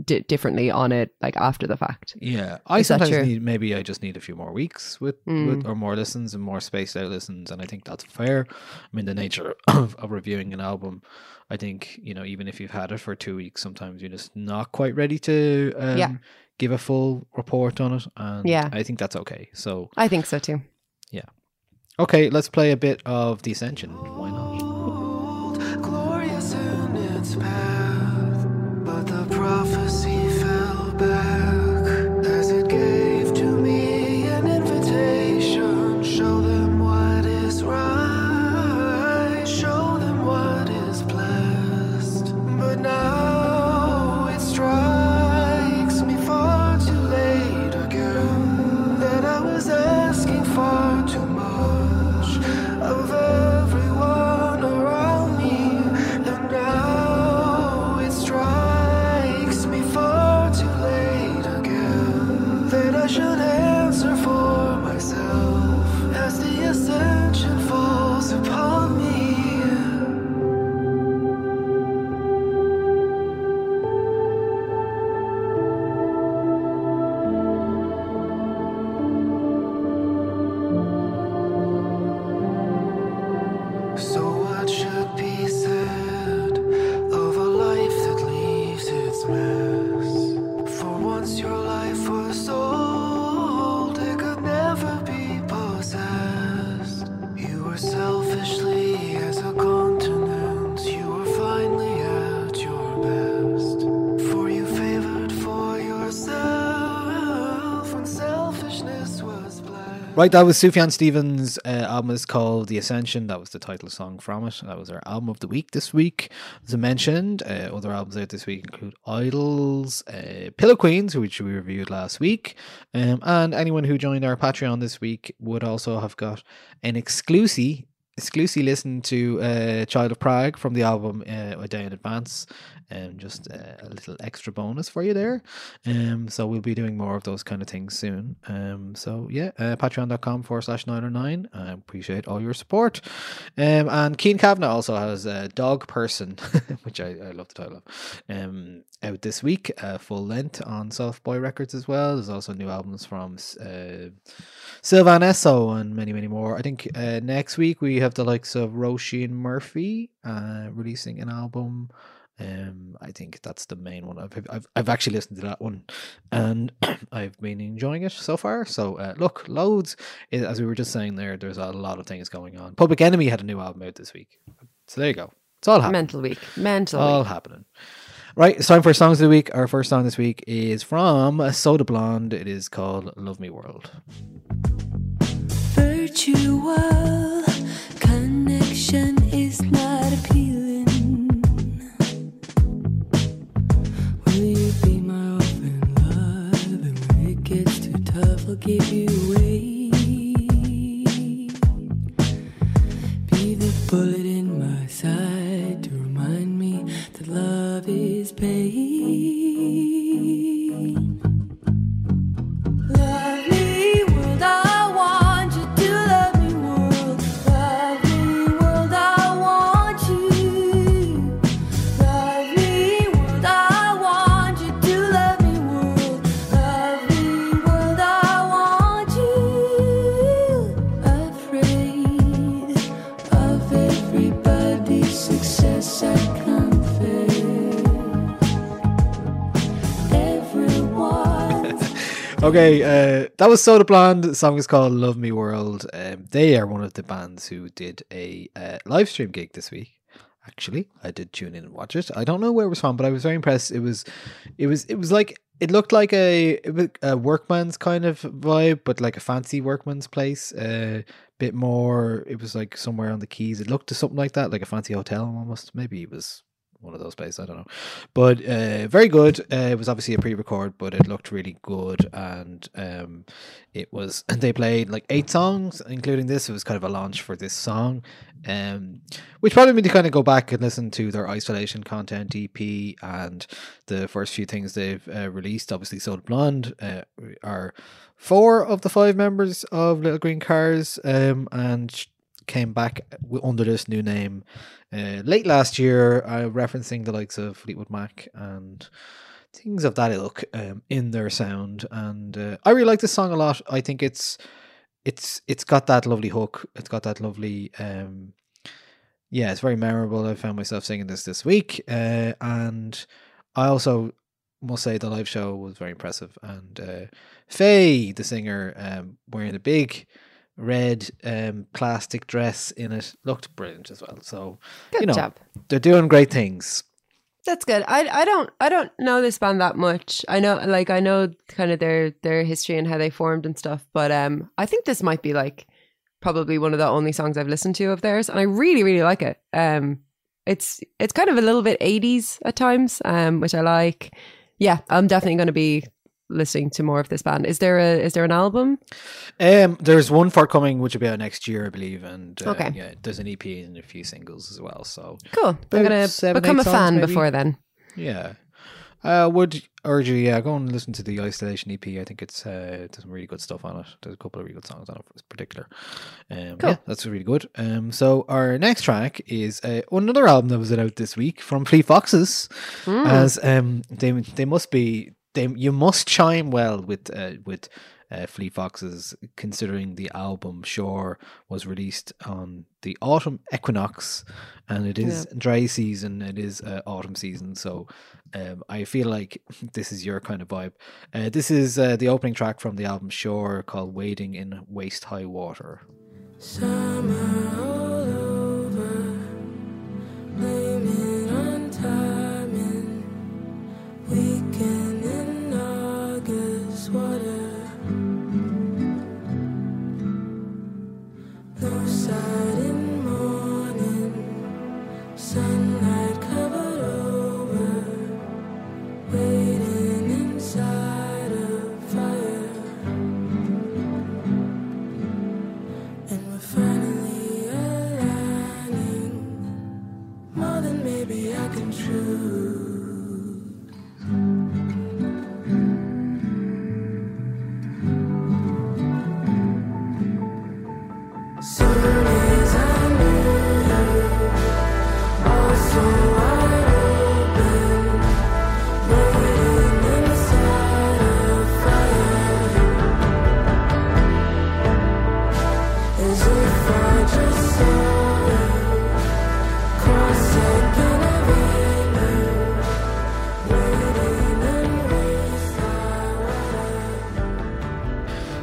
di- differently on it like after the fact. Yeah, I Is sometimes need maybe I just need a few more weeks with, Mm. with or more listens and more spaced out listens, and I think that's fair. I mean, the nature of, of reviewing an album, I think you know, even if you've had it for two weeks, sometimes you're just not quite ready to um, Yeah. give a full report on it, and Yeah. I think that's okay. So I think so too. Yeah. Okay, let's play a bit of the Ascension. Why not? glorious Right, that was Sufjan Stevens' uh, album is called The Ascension. That was the title song from it. That was our album of the week this week. As I mentioned, uh, other albums out this week include IDLES, uh, Pillow Queens, which we reviewed last week, um, and anyone who joined our Patreon this week would also have got an exclusive. Exclusively listen to uh, Child of Prague from the album uh, a day in advance, and just uh, a little extra bonus for you there. Um, so we'll be doing more of those kind of things soon. Um, so yeah, uh, patreon.com forward slash 909. I appreciate all your support. Um, and Kean Kavanagh also has a Dog Person, which I, I love the title of, um, out this week, uh, full length on Soft Boy Records as well. There's also new albums from uh, Sylvan Esso and many, many more. I think uh, next week we have the likes of Róisín Murphy uh, releasing an album. Um, I think that's the main one. I've, I've I've actually listened to that one, and I've been enjoying it so far. So uh, look, loads. As we were just saying there, there's a lot of things going on. Public Enemy had a new album out this week, so there you go. It's all happening. Mental week. Mental all week. happening. Right, it's time for songs of the week. Our first song this week is from Soda Blonde. It is called "Love Me World." Virtual connection is not appealing. Will you be my open love? And when it gets too tough, I'll give you away. Be the bullet Okay, uh, that was Soda Blonde. The song is called "Love Me World." Um, they are one of the bands who did a uh, live stream gig this week. Actually, I did tune in and watch it. I don't know where it was from, but I was very impressed. It was, it was, it was like it looked like a, a workman's kind of vibe, but like a fancy workman's place. A uh, bit more. It was like somewhere on the keys. It looked to something like that, like a fancy hotel almost. Maybe it was one of those places. I don't know, but uh, very good. Uh, it was obviously a pre-record, but it looked really good, and um, it was. And they played like eight songs, including this. It was kind of a launch for this song, um, which probably made me kind of go back and listen to their isolation content EP and the first few things they've uh, released. Obviously, Soda Blonde uh, are four of the five members of Little Green Cars, um, and came back under this new name uh, late last year, uh, referencing the likes of Fleetwood Mac and things of that ilk um, in their sound. And uh, I really like this song a lot. I think it's it's it's got that lovely hook. It's got that lovely. Um, yeah, it's very memorable. I found myself singing this this week, uh, and I also must say the live show was very impressive. And uh, Faye, the singer, um, wearing a big red um, plastic dress in it, looked brilliant as well. So Good you know, job. they're doing great things. That's good. I I don't I don't know this band that much. I know like I know kind of their their history and how they formed and stuff, but um I think this might be like probably one of the only songs I've listened to of theirs and I really really like it. Um it's it's kind of a little bit 80s at times, um which I like. Yeah, I'm definitely going to be listening to more of this band. Is there a is there an album? Um, there's one forthcoming which will be out next year, I believe, and uh, Okay. yeah, there's an EP and a few singles as well. So Cool. I'm to seven, become a fan maybe? before then. yeah, I would urge you, yeah, go and listen to the Isolation EP. I think it's uh, there's some really good stuff on it. There's a couple of really good songs on it, in particular. Um, Cool. Yeah, that's really good. Um, so our next track is uh, another album that was out this week from Fleet Foxes, as um, they they must be they you must chime well with uh, with. Uh, Fleet Foxes, considering the album Shore was released on the autumn equinox, and it is dry season. It is uh, autumn season, so um, I feel like this is your kind of vibe. Uh, this is uh, the opening track from the album Shore called "Wading in Waist High Water." Summer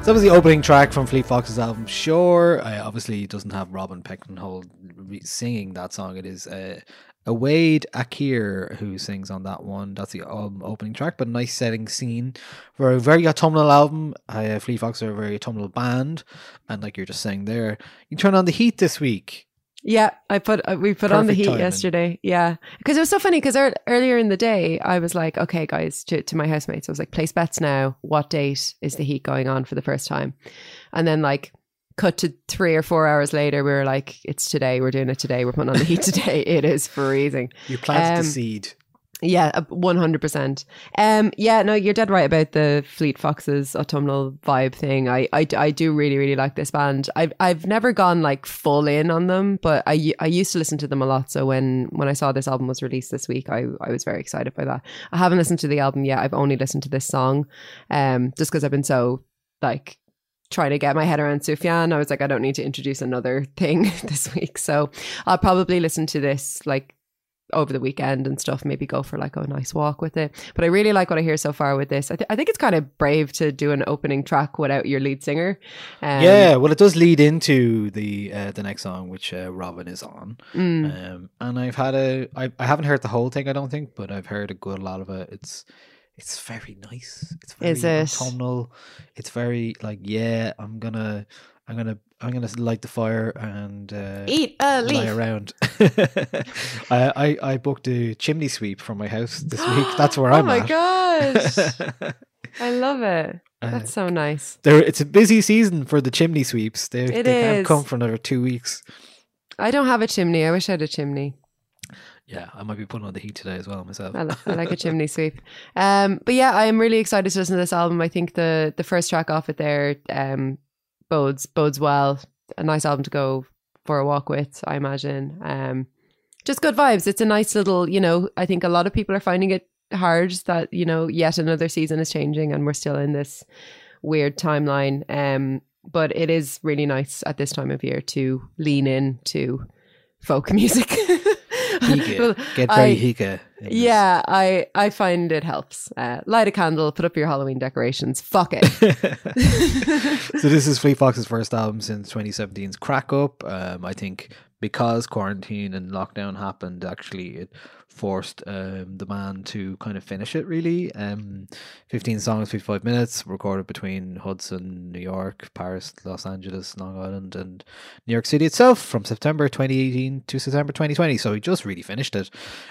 So that was the opening track from Fleet Foxes' album Shore. Uh, obviously, it doesn't have Robin Pecknold re- singing that song. It is uh, Uwade Akhere who sings on that one. That's the um, opening track, but nice setting scene for a very autumnal album. Uh, Fleet Foxes are a very autumnal band, and like you're just saying there, you turn on the heat this week. Yeah, I put uh, we put on the heat timing. yesterday. Yeah, because it was so funny. Because earlier in the day, I was like, "Okay, guys," to, to my housemates, I was like, "Place bets now. What date is the heat going on for the first time?" And then like, cut to three or four hours later, we were like, "It's today. We're doing it today. We're putting on the heat today. It is freezing." You planted Um, the seed. Yeah, one hundred percent. Um, yeah, no, you're dead right about the Fleet Foxes autumnal vibe thing. I, I, I do really, really like this band. I've, I've never gone like full in on them, but I, I used to listen to them a lot. So when, when I saw this album was released this week, I, I was very excited by that. I haven't listened to the album yet. I've only listened to this song, um, just because I've been so like trying to get my head around Sufjan. I was like, I don't need to introduce another thing this week, so I'll probably listen to this like over the weekend and stuff. Maybe go for like a nice walk with it. But I really like what I hear so far with this. I, th- I think it's kind of brave to do an opening track without your lead singer. Um, yeah, well, it does lead into the uh, the next song, which uh, Robin is on. Mm. Um, and I've had a, I, I haven't heard the whole thing, I don't think, but I've heard a good lot of it. It's, it's very nice. It's very Is it? autumnal. It's very like, yeah, I'm gonna, I'm gonna, I'm gonna light the fire and uh, Eat a lie leaf. around. I, I I booked a chimney sweep from my house this week. That's where oh I'm at. Oh my at. gosh. I love it. Uh, That's so nice. There, it's a busy season for the chimney sweeps. They It they can't come for another two weeks. I don't have a chimney. I wish I had a chimney. Yeah, I might be putting on the heat today as well myself. I, li- I like a chimney sweep. Um, but yeah, I am really excited to listen to this album. I think the the first track off it there um, bodes bodes well. A nice album to go for a walk with, I imagine. Um, just good vibes. It's a nice little, you know. I think a lot of people are finding it hard that you know yet another season is changing and we're still in this weird timeline. Um, but it is really nice at this time of year to lean in to folk music. Hygge. Get very I- hygge. in this. yeah, I I find it helps. Uh, light a candle, put up your Halloween decorations. Fuck it. so this is Fleet Foxes' first album since 2017's Crack Up. Um, I think because quarantine and lockdown happened, actually it forced um, the band to kind of finish it. Really, um, 15 songs, 55 minutes, recorded between Hudson, New York, Paris, Los Angeles, Long Island, and New York City itself from September 2018 to September 2020. So he just really finished it.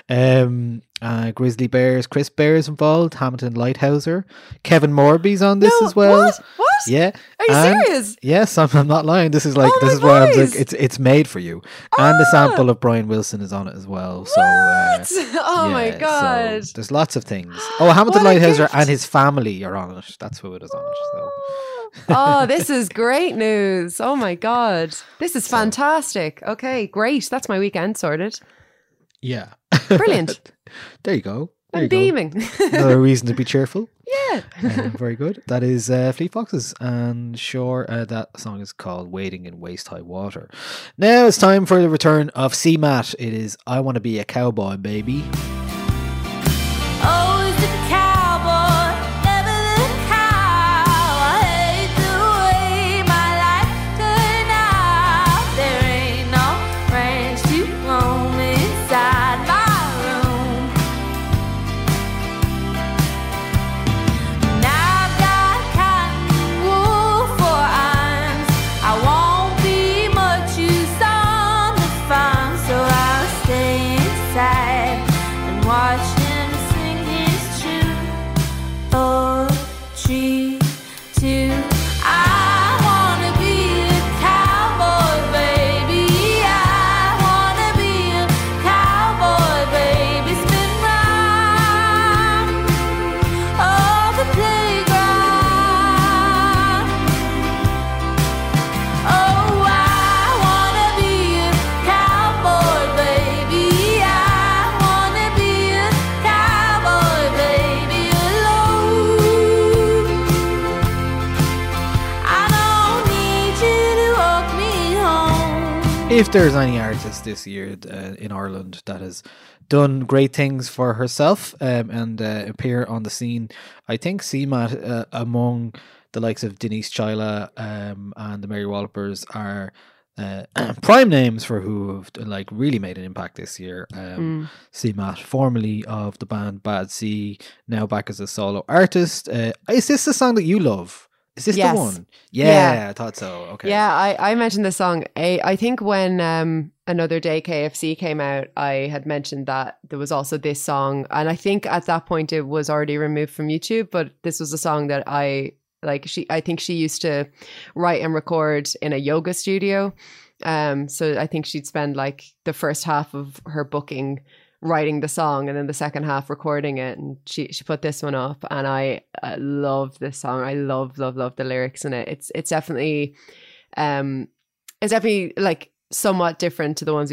Um, uh, Grizzly Bears, Chris Bear is involved, Hamilton Leithauser, Kevin Morby's on this No, as well. what? What? Yeah. Are you and- serious? Yes, I'm, I'm not lying. This is like Oh this is where I'm like it's it's made for you. And the Ah! sample of Brian Wilson is on it as well. So uh, Oh my yeah, so God. there's lots of things. Oh, Hamilton Leithauser and his family are on it. That's who it is on it. So oh, oh this is great news. Oh my god. This is fantastic. Okay, great. That's my weekend sorted. yeah, Brilliant. there you go. I'm beaming. Another reason to be cheerful. yeah. Uh, very good. That is uh, Fleet Foxes, and sure, uh, that song is called Wading in Waist High Water." Now it's time for the return of CMAT. It is "I Want to Be a Cowboy, Baby." If there's any artist this year uh, in Ireland that has done great things for herself um, and uh, appear on the scene, I think CMAT uh, among the likes of Denise Chaila um, and the Mary Wallopers are uh, prime names for who have like really made an impact this year. Um, CMAT, formerly of the band Bad Sea, now back as a solo artist. Uh, is this the song that you love? Is this Yes. the one? Yeah, Yeah. I thought so. Okay. Yeah, I, I mentioned this song. I, I think when um, Another Day KFC came out, I had mentioned that there was also this song. And I think at that point it was already removed from YouTube, but this was a song that I like. She, I think she used to write and record in a yoga studio. Um, so I think she'd spend like the first half of her booking writing the song and then the second half recording it. And she she put this one up and I, I love this song. I love love love the lyrics in it. It's it's definitely um it's definitely like somewhat different to the ones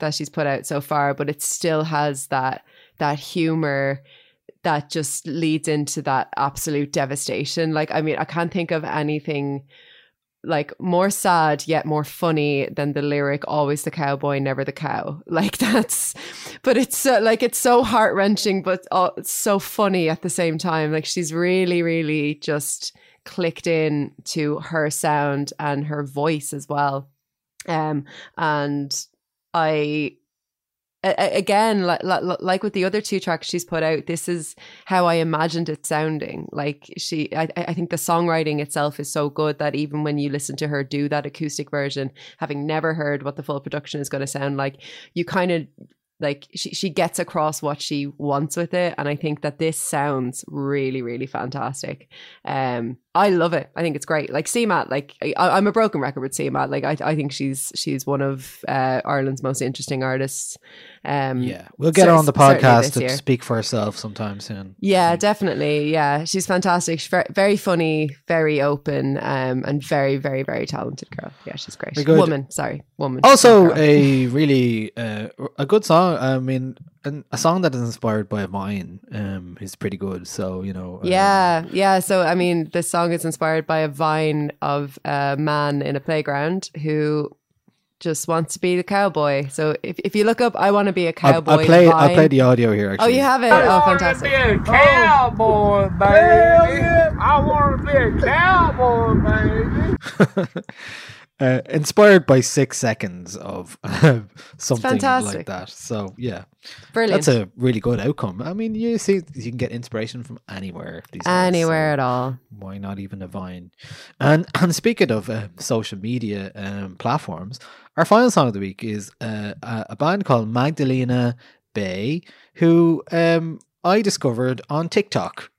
that she's put out so far but it still has that that humor that just leads into that absolute devastation. Like I mean I can't think of anything like more sad yet more funny than the lyric always the cowboy never the cow. Like that's but it's so, like it's so heart-wrenching but uh, so funny at the same time. Like she's really really just clicked in to her sound and her voice as well. Um and i again like, like with the other two tracks she's put out this is how i imagined it sounding. Like she I, I think the songwriting itself is so good that even when you listen to her do that acoustic version having never heard what the full production is going to sound like you kind of like she, she gets across what she wants with it and i think that this sounds really really fantastic. Um i love it i think it's great like CMAT like I, i'm a broken record with CMAT like i, I think she's she's one of uh, ireland's most interesting artists um Yeah, we'll get her on the podcast to year. speak for herself sometime soon. Yeah, definitely. Yeah, she's fantastic. She's very, very funny, very open, um, and very, very, very talented girl. Yeah, she's great. Woman, sorry, woman. Also, a really uh, a good song. I mean, an, a song that is inspired by a vine um, is pretty good. So you know, um, yeah, yeah. So, I mean, the song is inspired by a vine of a man in a playground who just wants to be the cowboy. So, if, if you look up, I want to be a I'll, cowboy. I'll play. I'll play the audio here. Oh, you have it. Oh, fantastic. Oh. cowboy, baby. I want to be a cowboy, baby. uh, inspired by six seconds of something like that. So yeah, Brilliant. that's a really good outcome. I mean, you see, you can get inspiration from anywhere. These days, Anywhere so at all. Why not even a Vine? And and speaking of uh, social media um, platforms, our final song of the week is uh, a, band called Magdalena Bay, who um, I discovered on TikTok.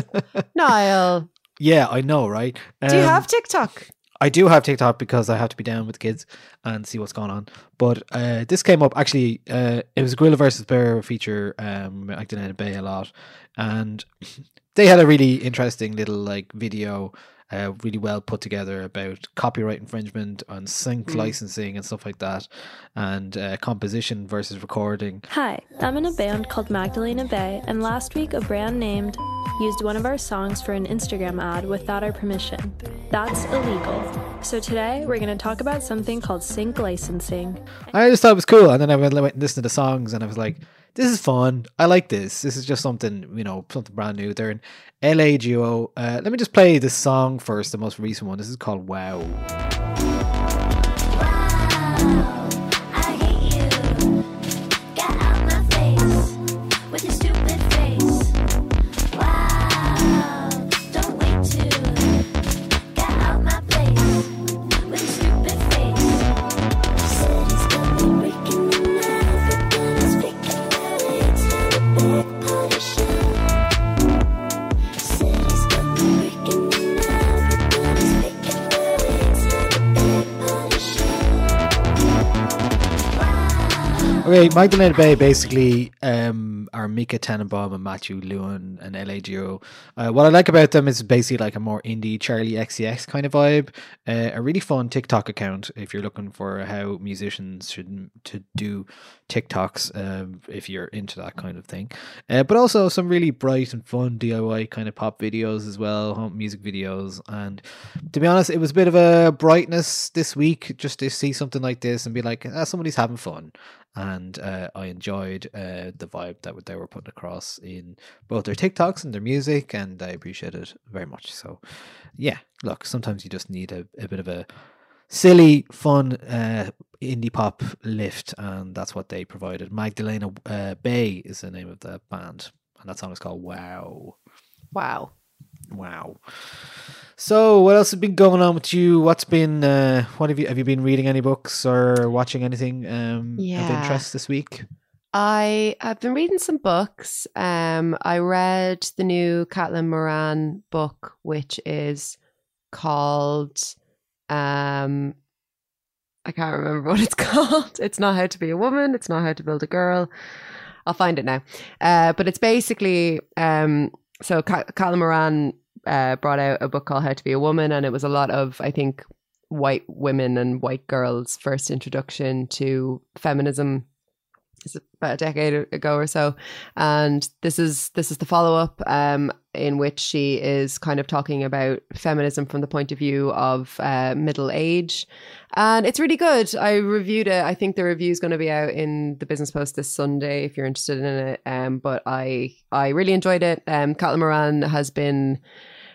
Niall, yeah, I know, right? do you Um, have TikTok? I do have TikTok because I have to be down with the kids and see what's going on. But uh, this came up actually. Uh, it was a Gorilla versus Bear feature um, Magdalena Bay a lot, and they had a really interesting little like video, uh, really well put together about copyright infringement and sync licensing and stuff like that, and uh, composition versus recording. Hi, I'm in a band called Magdalena Bay, and last week a brand named used one of our songs for an Instagram ad without our permission. That's illegal. So today we're going to talk about something called sync licensing. I just thought it was cool, and then I went went and listened to the songs, and I was like, "This is fun. I like this. This is just something you know, something brand new." They're an LA duo. Uh, let me just play this song first, the most recent one. This is called "Wow." I Okay, Magdalena Bay basically um, are Mica Tenenbaum and Matthew Lewin and LA duo. Uh, what I like about them is basically like a more indie Charli XCX kind of vibe. Uh, a really fun TikTok account if you're looking for how musicians should to do TikToks um, if you're into that kind of thing. Uh, but also some really bright and fun DIY kind of pop videos as well, home music videos. And to be honest, it was a bit of a brightness this week just to see something like this and be like, ah, somebody's having fun and uh, I enjoyed uh, the vibe that they were putting across in both their TikToks and their music, and I appreciate it very much. So, yeah, look, sometimes you just need a, a bit of a silly, fun uh, indie pop lift, and that's what they provided. Magdalena uh, Bay is the name of the band, and that song is called Wow. Wow. Wow. So, what else has been going on with you? What's been? Uh, what have you have you been reading any books or watching anything um, of interest this week? I have been reading some books. Um, I read the new Caitlin Moran book, which is called um, I can't remember what it's called. It's not how to be a woman. It's not how to build a girl. I'll find it now. Uh, but it's basically um, so Ca- Caitlin Moran uh, brought out a book called How to Be a Woman, and it was a lot of I think white women and white girls' first introduction to feminism. It's about a decade ago or so, and this is this is the follow up um, in which she is kind of talking about feminism from the point of view of uh, middle age, and it's really good. I reviewed it. I think the review is going to be out in the Business Post this Sunday if you're interested in it. Um, but I I really enjoyed it. Um, Caitlin Moran has been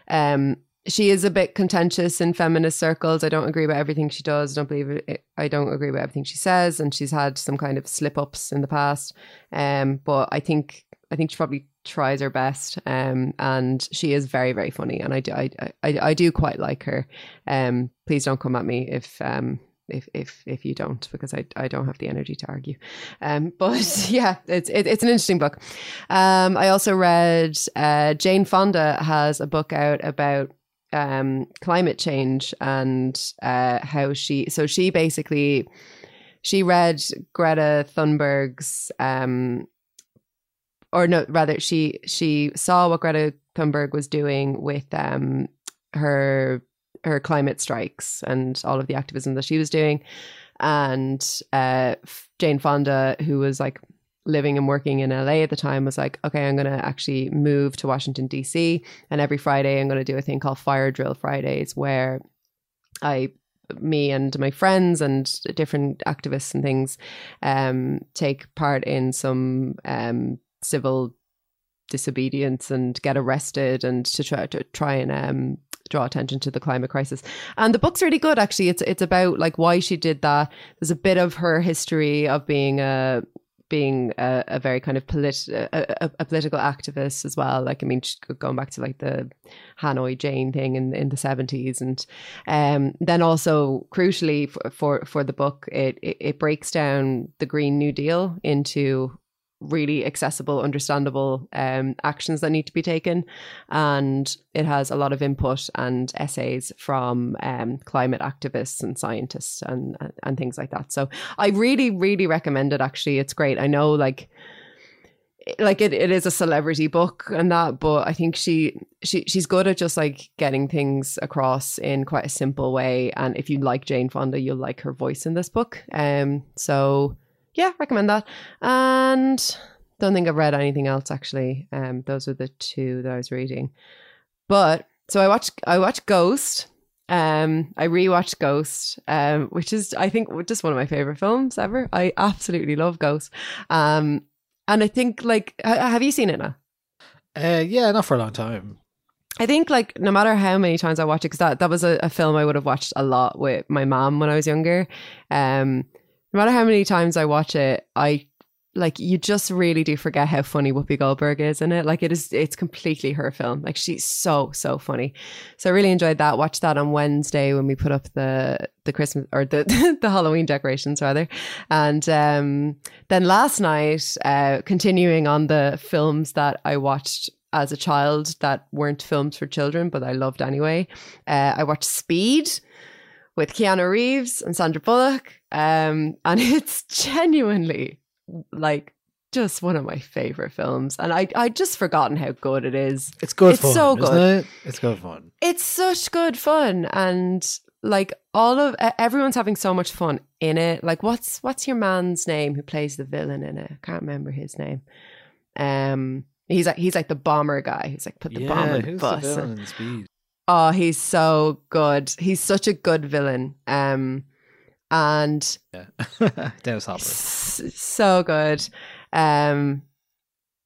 um she is a bit contentious in feminist circles. I don't agree about everything she does. I don't believe it. I don't agree with everything she says, and she's had some kind of slip ups in the past. Um, but I think I think she probably tries her best. Um, and she is very very funny, and I do I I, I do quite like her. Um, please don't come at me if um if if if you don't because I I don't have the energy to argue. Um, but yeah, it's it, it's an interesting book. Um, I also read uh, Jane Fonda has a book out about um climate change and uh how she so she basically she read Greta Thunberg's um or no rather she she saw what Greta Thunberg was doing with um her her climate strikes and all of the activism that she was doing and uh Jane Fonda who was like living and working in LA at the time was like, okay, I'm going to actually move to Washington, D.C. And every Friday, I'm going to do a thing called Fire Drill Fridays where I, me and my friends and different activists and things um, take part in some um, civil disobedience and get arrested and to try to try and um, draw attention to the climate crisis. And the book's really good actually. It's it's about like why she did that. There's a bit of her history of being a being a, a very kind of polit- a, a, a political activist as well. Like, I mean, going back to like the Hanoi Jane thing in in the seventies, and um, then also crucially for, for for the book, it, it it breaks down the Green New Deal into really accessible, understandable um, actions that need to be taken. And it has a lot of input and essays from um, climate activists and scientists and, and things like that. So I really, really recommend it. Actually, it's great. I know, like, like it, it is a celebrity book and that but i think she she she's good at just like getting things across in quite a simple way and if you like jane fonda you'll like her voice in this book um so yeah, recommend that. And don't think I've read anything else actually. Um, those are the two that I was reading. But so I watched I watched Ghost. Um, I rewatched Ghost, um, which is I think just one of my favorite films ever. I absolutely love Ghost. Um, and I think like ha- have you seen it now? Uh, yeah, not for a long time. I think like no matter how many times I watch it, because that, that was a, a film I would have watched a lot with my mom when I was younger. Um, no matter how many times I watch it, I like you just really do forget how funny Whoopi Goldberg is in it. Like it is, it's completely her film. Like she's so so funny. So I really enjoyed that. Watched that on Wednesday when we put up the the Christmas or the the Halloween decorations rather, and um, then last night, uh, continuing on the films that I watched as a child that weren't films for children, but I loved anyway. Uh, I watched Speed with Keanu Reeves and Sandra Bullock. Um, and it's genuinely like just one of my favorite films. And I I just forgotten how good it is. It's good It's fun. so good. it? It's good fun. It's such good fun and like all of everyone's having so much fun in it. Like what's what's your man's name who plays the villain in it? I can't remember his name. Um he's like he's like the bomber guy who's like put the bomb in who's bus. the Speed? Oh, he's so good. He's such a good villain. Um and Yeah, Dennis Hopper. so good. Um,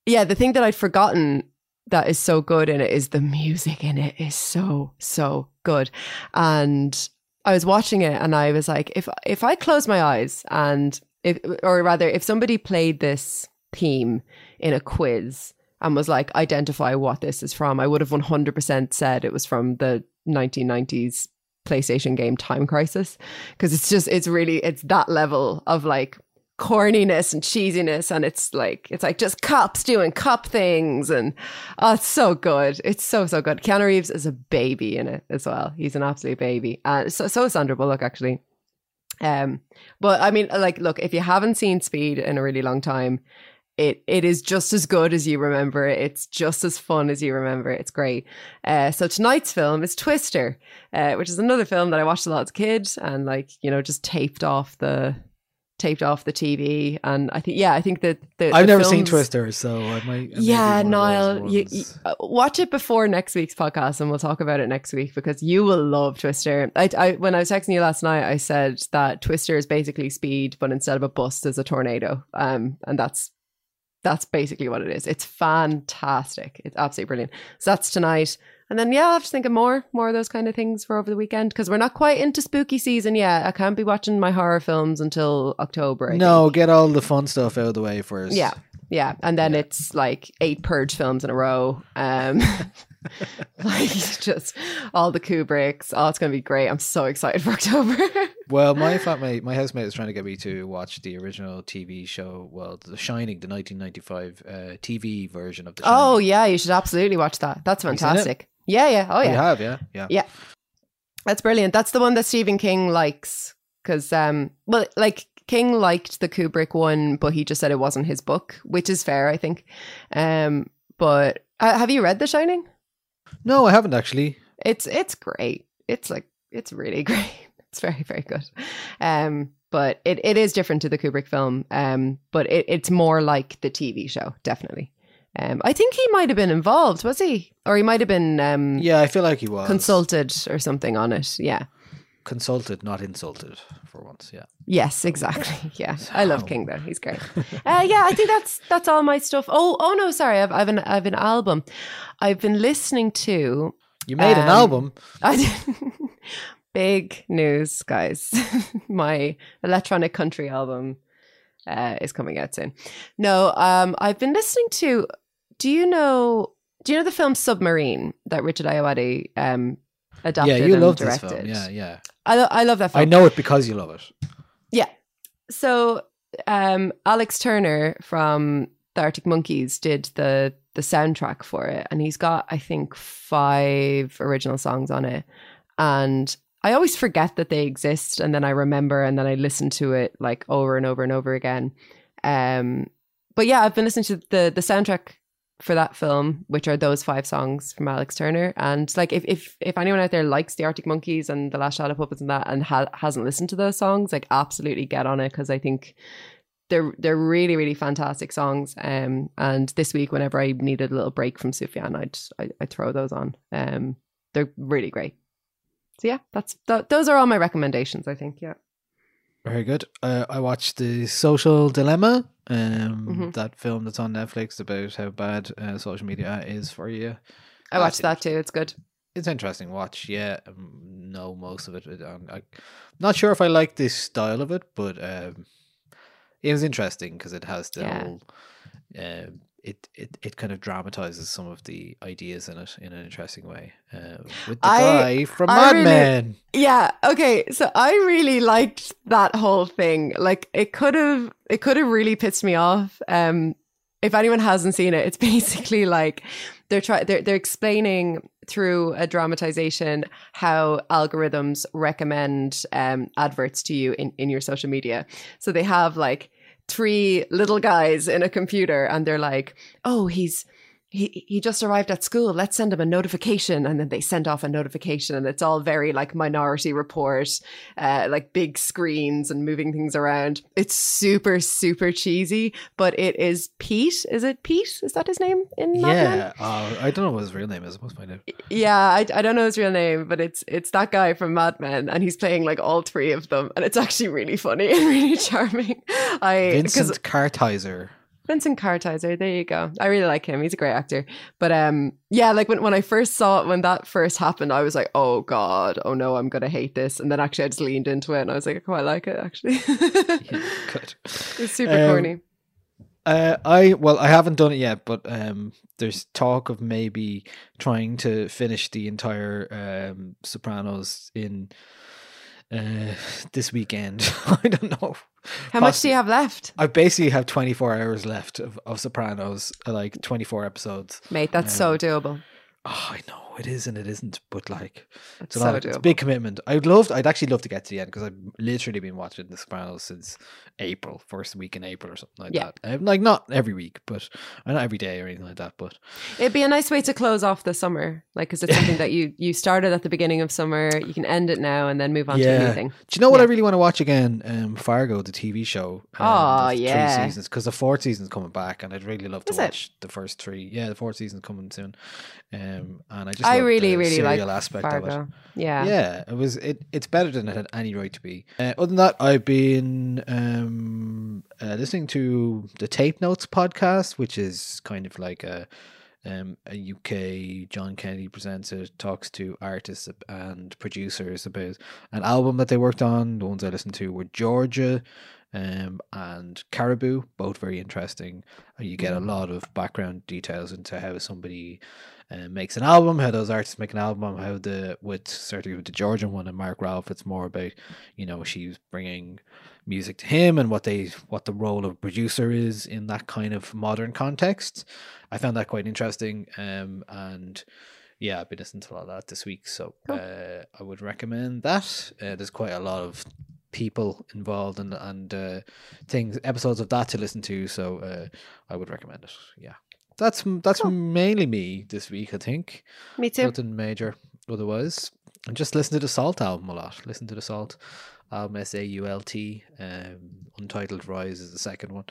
yeah, the thing that I'd forgotten that is so good in it is the music in it is so so good. And I was watching it and I was like, if if I close my eyes and if or rather if somebody played this theme in a quiz and was like, identify what this is from, I would have 100% said it was from the 1990s PlayStation game Time Crisis because it's just it's really it's that level of like corniness and cheesiness and it's like it's like just cops doing cop things and oh it's so good. It's so so good. Keanu Reeves is a baby in it as well. He's an absolute baby. And so, so is Sandra Bullock actually. Um but I mean like look if you haven't seen Speed in a really long time it it is just as good as you remember it. It's just as fun as you remember it. It's great. Uh, so tonight's film is Twister, uh, which is another film that I watched a lot as a kid and like you know just taped off the taped off the TV, and I think yeah, I think that the I've the never seen Twister, so I might. I Yeah, Niall, you, you, uh, watch it before next week's podcast, and we'll talk about it next week because you will love Twister. I, I when I was texting you last night, I said that Twister is basically speed, but instead of a bus, there's a tornado. Um, and that's that's basically what it is. It's fantastic. It's absolutely brilliant. So that's tonight. And then yeah, I'll have to think of more, more of those kind of things for over the weekend because we're not quite into spooky season yet. I can't be watching my horror films until October. I no, think. get all the fun stuff out of the way first. Yeah, yeah, and then it's like eight Purge films in a row. Um, like just all the Kubricks. Oh, it's gonna be great. I'm so excited for October. Well, my flatmate, my housemate is trying to get me to watch the original TV show. Well, The Shining, the 1995 uh, TV version of The Shining. oh yeah, you should absolutely watch that. That's you seen it? fantastic. Yeah, yeah. Oh yeah. You have, yeah, yeah. yeah. That's brilliant. That's the one that Stephen King likes because, um, well, like King liked the Kubrick one, but he just said it wasn't his book, which is fair, I think. Um, but uh, have you read The Shining? No, I haven't actually. It's it's great. It's like it's really great. It's very very good. Um, but it, it is different to the Kubrick film. Um, but it, it's more like the TV show, definitely. Um, I think he might have been involved, was he? Or he might have been um Yeah, I feel like he was consulted or something on it. Yeah. consulted, not insulted, for once. Yeah. Yes, exactly. Yeah, I love King though. He's great. Uh, yeah, I think that's that's all my stuff. Oh, oh no, sorry. I've I've an I've an album. I've been listening to. You made an Um, album. I did. Big news, guys. My electronic country album uh, is coming out soon. No, um, I've been listening to. Do you know? Do you know the film Submarine that Richard Ayoade um, adapted Yeah, you love this film. Yeah, yeah. I, lo- I love that film. I know it because you love it. Yeah. So um Alex Turner from the Arctic Monkeys did the the soundtrack for it and he's got I think 5 original songs on it and I always forget that they exist and then I remember and then I listen to it like over and over and over again. Um but yeah, I've been listening to the the soundtrack for that film, which are those five songs from Alex Turner. And like, if if if anyone out there likes the Arctic Monkeys and the Last Shadow Puppets and that, and ha- hasn't listened to those songs, like, absolutely get on it because I think they're they're really really fantastic songs. Um, and this week, whenever I needed a little break from Sufjan, I'd I, I'd throw those on. Um, they're really great. So yeah, that's th- those are all my recommendations. I think yeah. Very good. Uh, I watched the Social Dilemma, um, Mhm. that film that's on Netflix about how bad uh, social media is for you. I watched That's that too. It's good. It's interesting watch. Yeah, um, know most of it. Um, I'm not sure if I like this style of it, but um, it was interesting because it has the Yeah. whole. Um, it, it it kind of dramatizes some of the ideas in it in an interesting way. Uh, with the I- guy from Mad really- Men. Yeah. Okay. So I really liked that whole thing. Like it could have, it could have really pissed me off. Um, if anyone hasn't seen it, it's basically like they're trying, they're, they're explaining through a dramatization how algorithms recommend um, adverts to you in, in your social media. So they have like three little guys in a computer and they're like, oh, he's, he, he just arrived at school. Let's send him a notification. And then they send off a notification and it's all very like minority report, uh, like big screens and moving things around. It's super, super cheesy, but it is Pete. Is it Pete? Is that his name in Mad Men? Yeah, uh, I don't know what his real name is. Must find out. Yeah, I, I don't know his real name, but it's it's that guy from Mad Men, and he's playing like all three of them, and it's actually really funny and really charming. I Vincent Kartheiser. Vincent Kartheiser, there you go. I really like him. He's a great actor. But um, yeah, like when, when I first saw it, when that first happened, I was like, oh God, oh no, I'm gonna hate this. And then actually I just leaned into it and I was like, I quite like it actually. Yeah, good. it's super Um, corny. Uh, I well, I haven't done it yet, but um, there's talk of maybe trying to finish the entire um, Sopranos in uh, this weekend. I don't know. How much do you have left? I basically have 24 hours left of, of Sopranos, like 24 episodes. Mate, that's so doable. Oh, I know it is and it isn't, but like it's, lot it's a big commitment. I'd love, I'd actually love to get to the end because I've literally been watching The Sopranos since April, first week in April or something like Yeah. that. Um, like not every week, but uh, not every day or anything like that. But It'd be a nice way to close off the summer, like because it's something that you you started at the beginning of summer. You can end it now and then move on to anything. Do you know what Yeah. I really want to watch again? Um, Fargo, the TV show. Um, Oh, yeah. three seasons because the fourth season's coming back, and I'd really love to Is it? watch the first three. Yeah, the fourth season's coming soon. Um, and I just I really really like the serial aspect of it. Yeah. Yeah, it was. It, it's better than it had any right to be. Uh, other than that, I've been um, uh, listening to the Tape Notes podcast, which is kind of like a um, a UK John Kennedy presents it, talks to artists and producers about an album that they worked on. The ones I listened to were Georgia um, and Caribou, both very interesting. Uh, You get a lot of background details into how somebody uh, makes an album, how those artists make an album, how the with certainly with the Georgian one and Mark Ralph, it's more about you know she's bringing music to him and what they what the role of producer is in that kind of modern context. I found that quite interesting, um, and yeah, I've been listening to a lot of that this week, so uh, I would recommend that. Uh, there's quite a lot of people involved and and uh, things episodes of that to listen to, so uh, I would recommend it. Yeah, that's that's mainly me this week. I think Me too. nothing major otherwise. And just listen to the SAULT album a lot. Listen to the SAULT album, S A U L T. Um, Untitled Rise is the second one.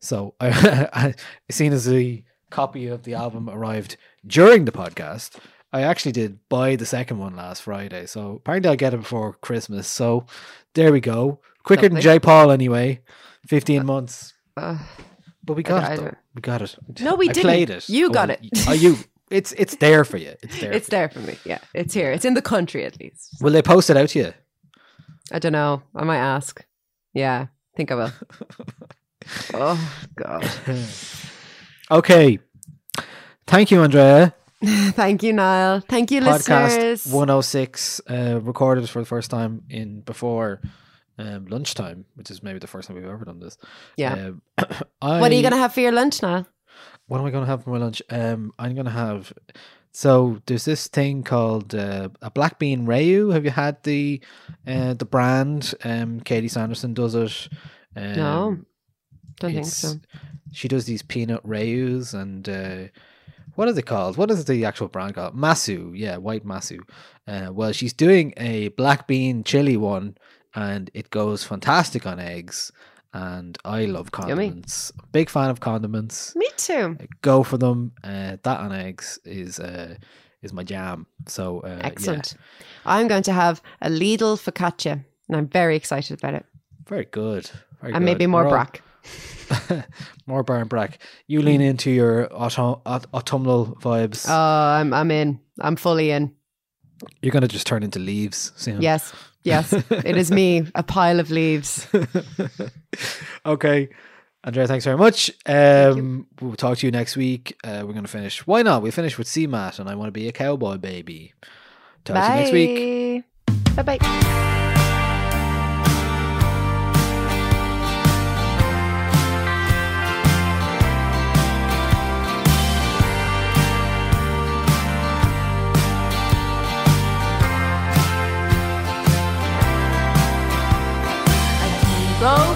So I, I as the copy of the album arrived during the podcast, I actually did buy the second one last Friday. So apparently I'll get it before Christmas. So there we go. Quicker than. J. Paul anyway. Fifteen months. Uh, But we got I it though. We got it. No, we I didn't. played it. You Oh, got well, it. Are you? It's it's there for you. It's there. it's for you. there for me. Yeah, it's here. It's in the country at least. Will they post it out to you? I don't know. I might ask. Yeah, think I will. oh God. Okay. Thank you, Andrea. Thank you, Niall. Thank you, Podcast listeners. 106, uh, recorded for the first time in before um, lunchtime, which is maybe the first time we've ever done this. Yeah. Um, I, What are you going to have for your lunch, now? What am I going to have for my lunch? Um, I'm going to have. So there's this thing called uh, a black bean rayu. Have you had the uh, the brand? Um, Katie Sanderson does it. Um, No, don't think so. She does these peanut rayus and uh, what is it called? What is the actual brand called? Masu, yeah, white Masu. Uh, well, she's doing a black bean chili one, and it goes fantastic on eggs. And I love Yummy. condiments. Big fan of condiments. Me too. Go for them. Uh, that on eggs is uh, is my jam. So uh, yeah. Excellent. I'm going to have a Lidl focaccia, and I'm very excited about it. very good. Very and maybe more We're all- brack. more Baron Brack. You lean into your autumn, aut- autumnal vibes. Oh, I'm I'm in. I'm fully in. You're gonna just turn into leaves soon. Yes, yes. it is me, a pile of leaves. okay. Andrea, thanks very much. Um, we'll talk to you next week. Uh, we're gonna finish. Why not? We finish with CMAT, and I want to be a cowboy baby. Talk to you next week. Bye bye. Go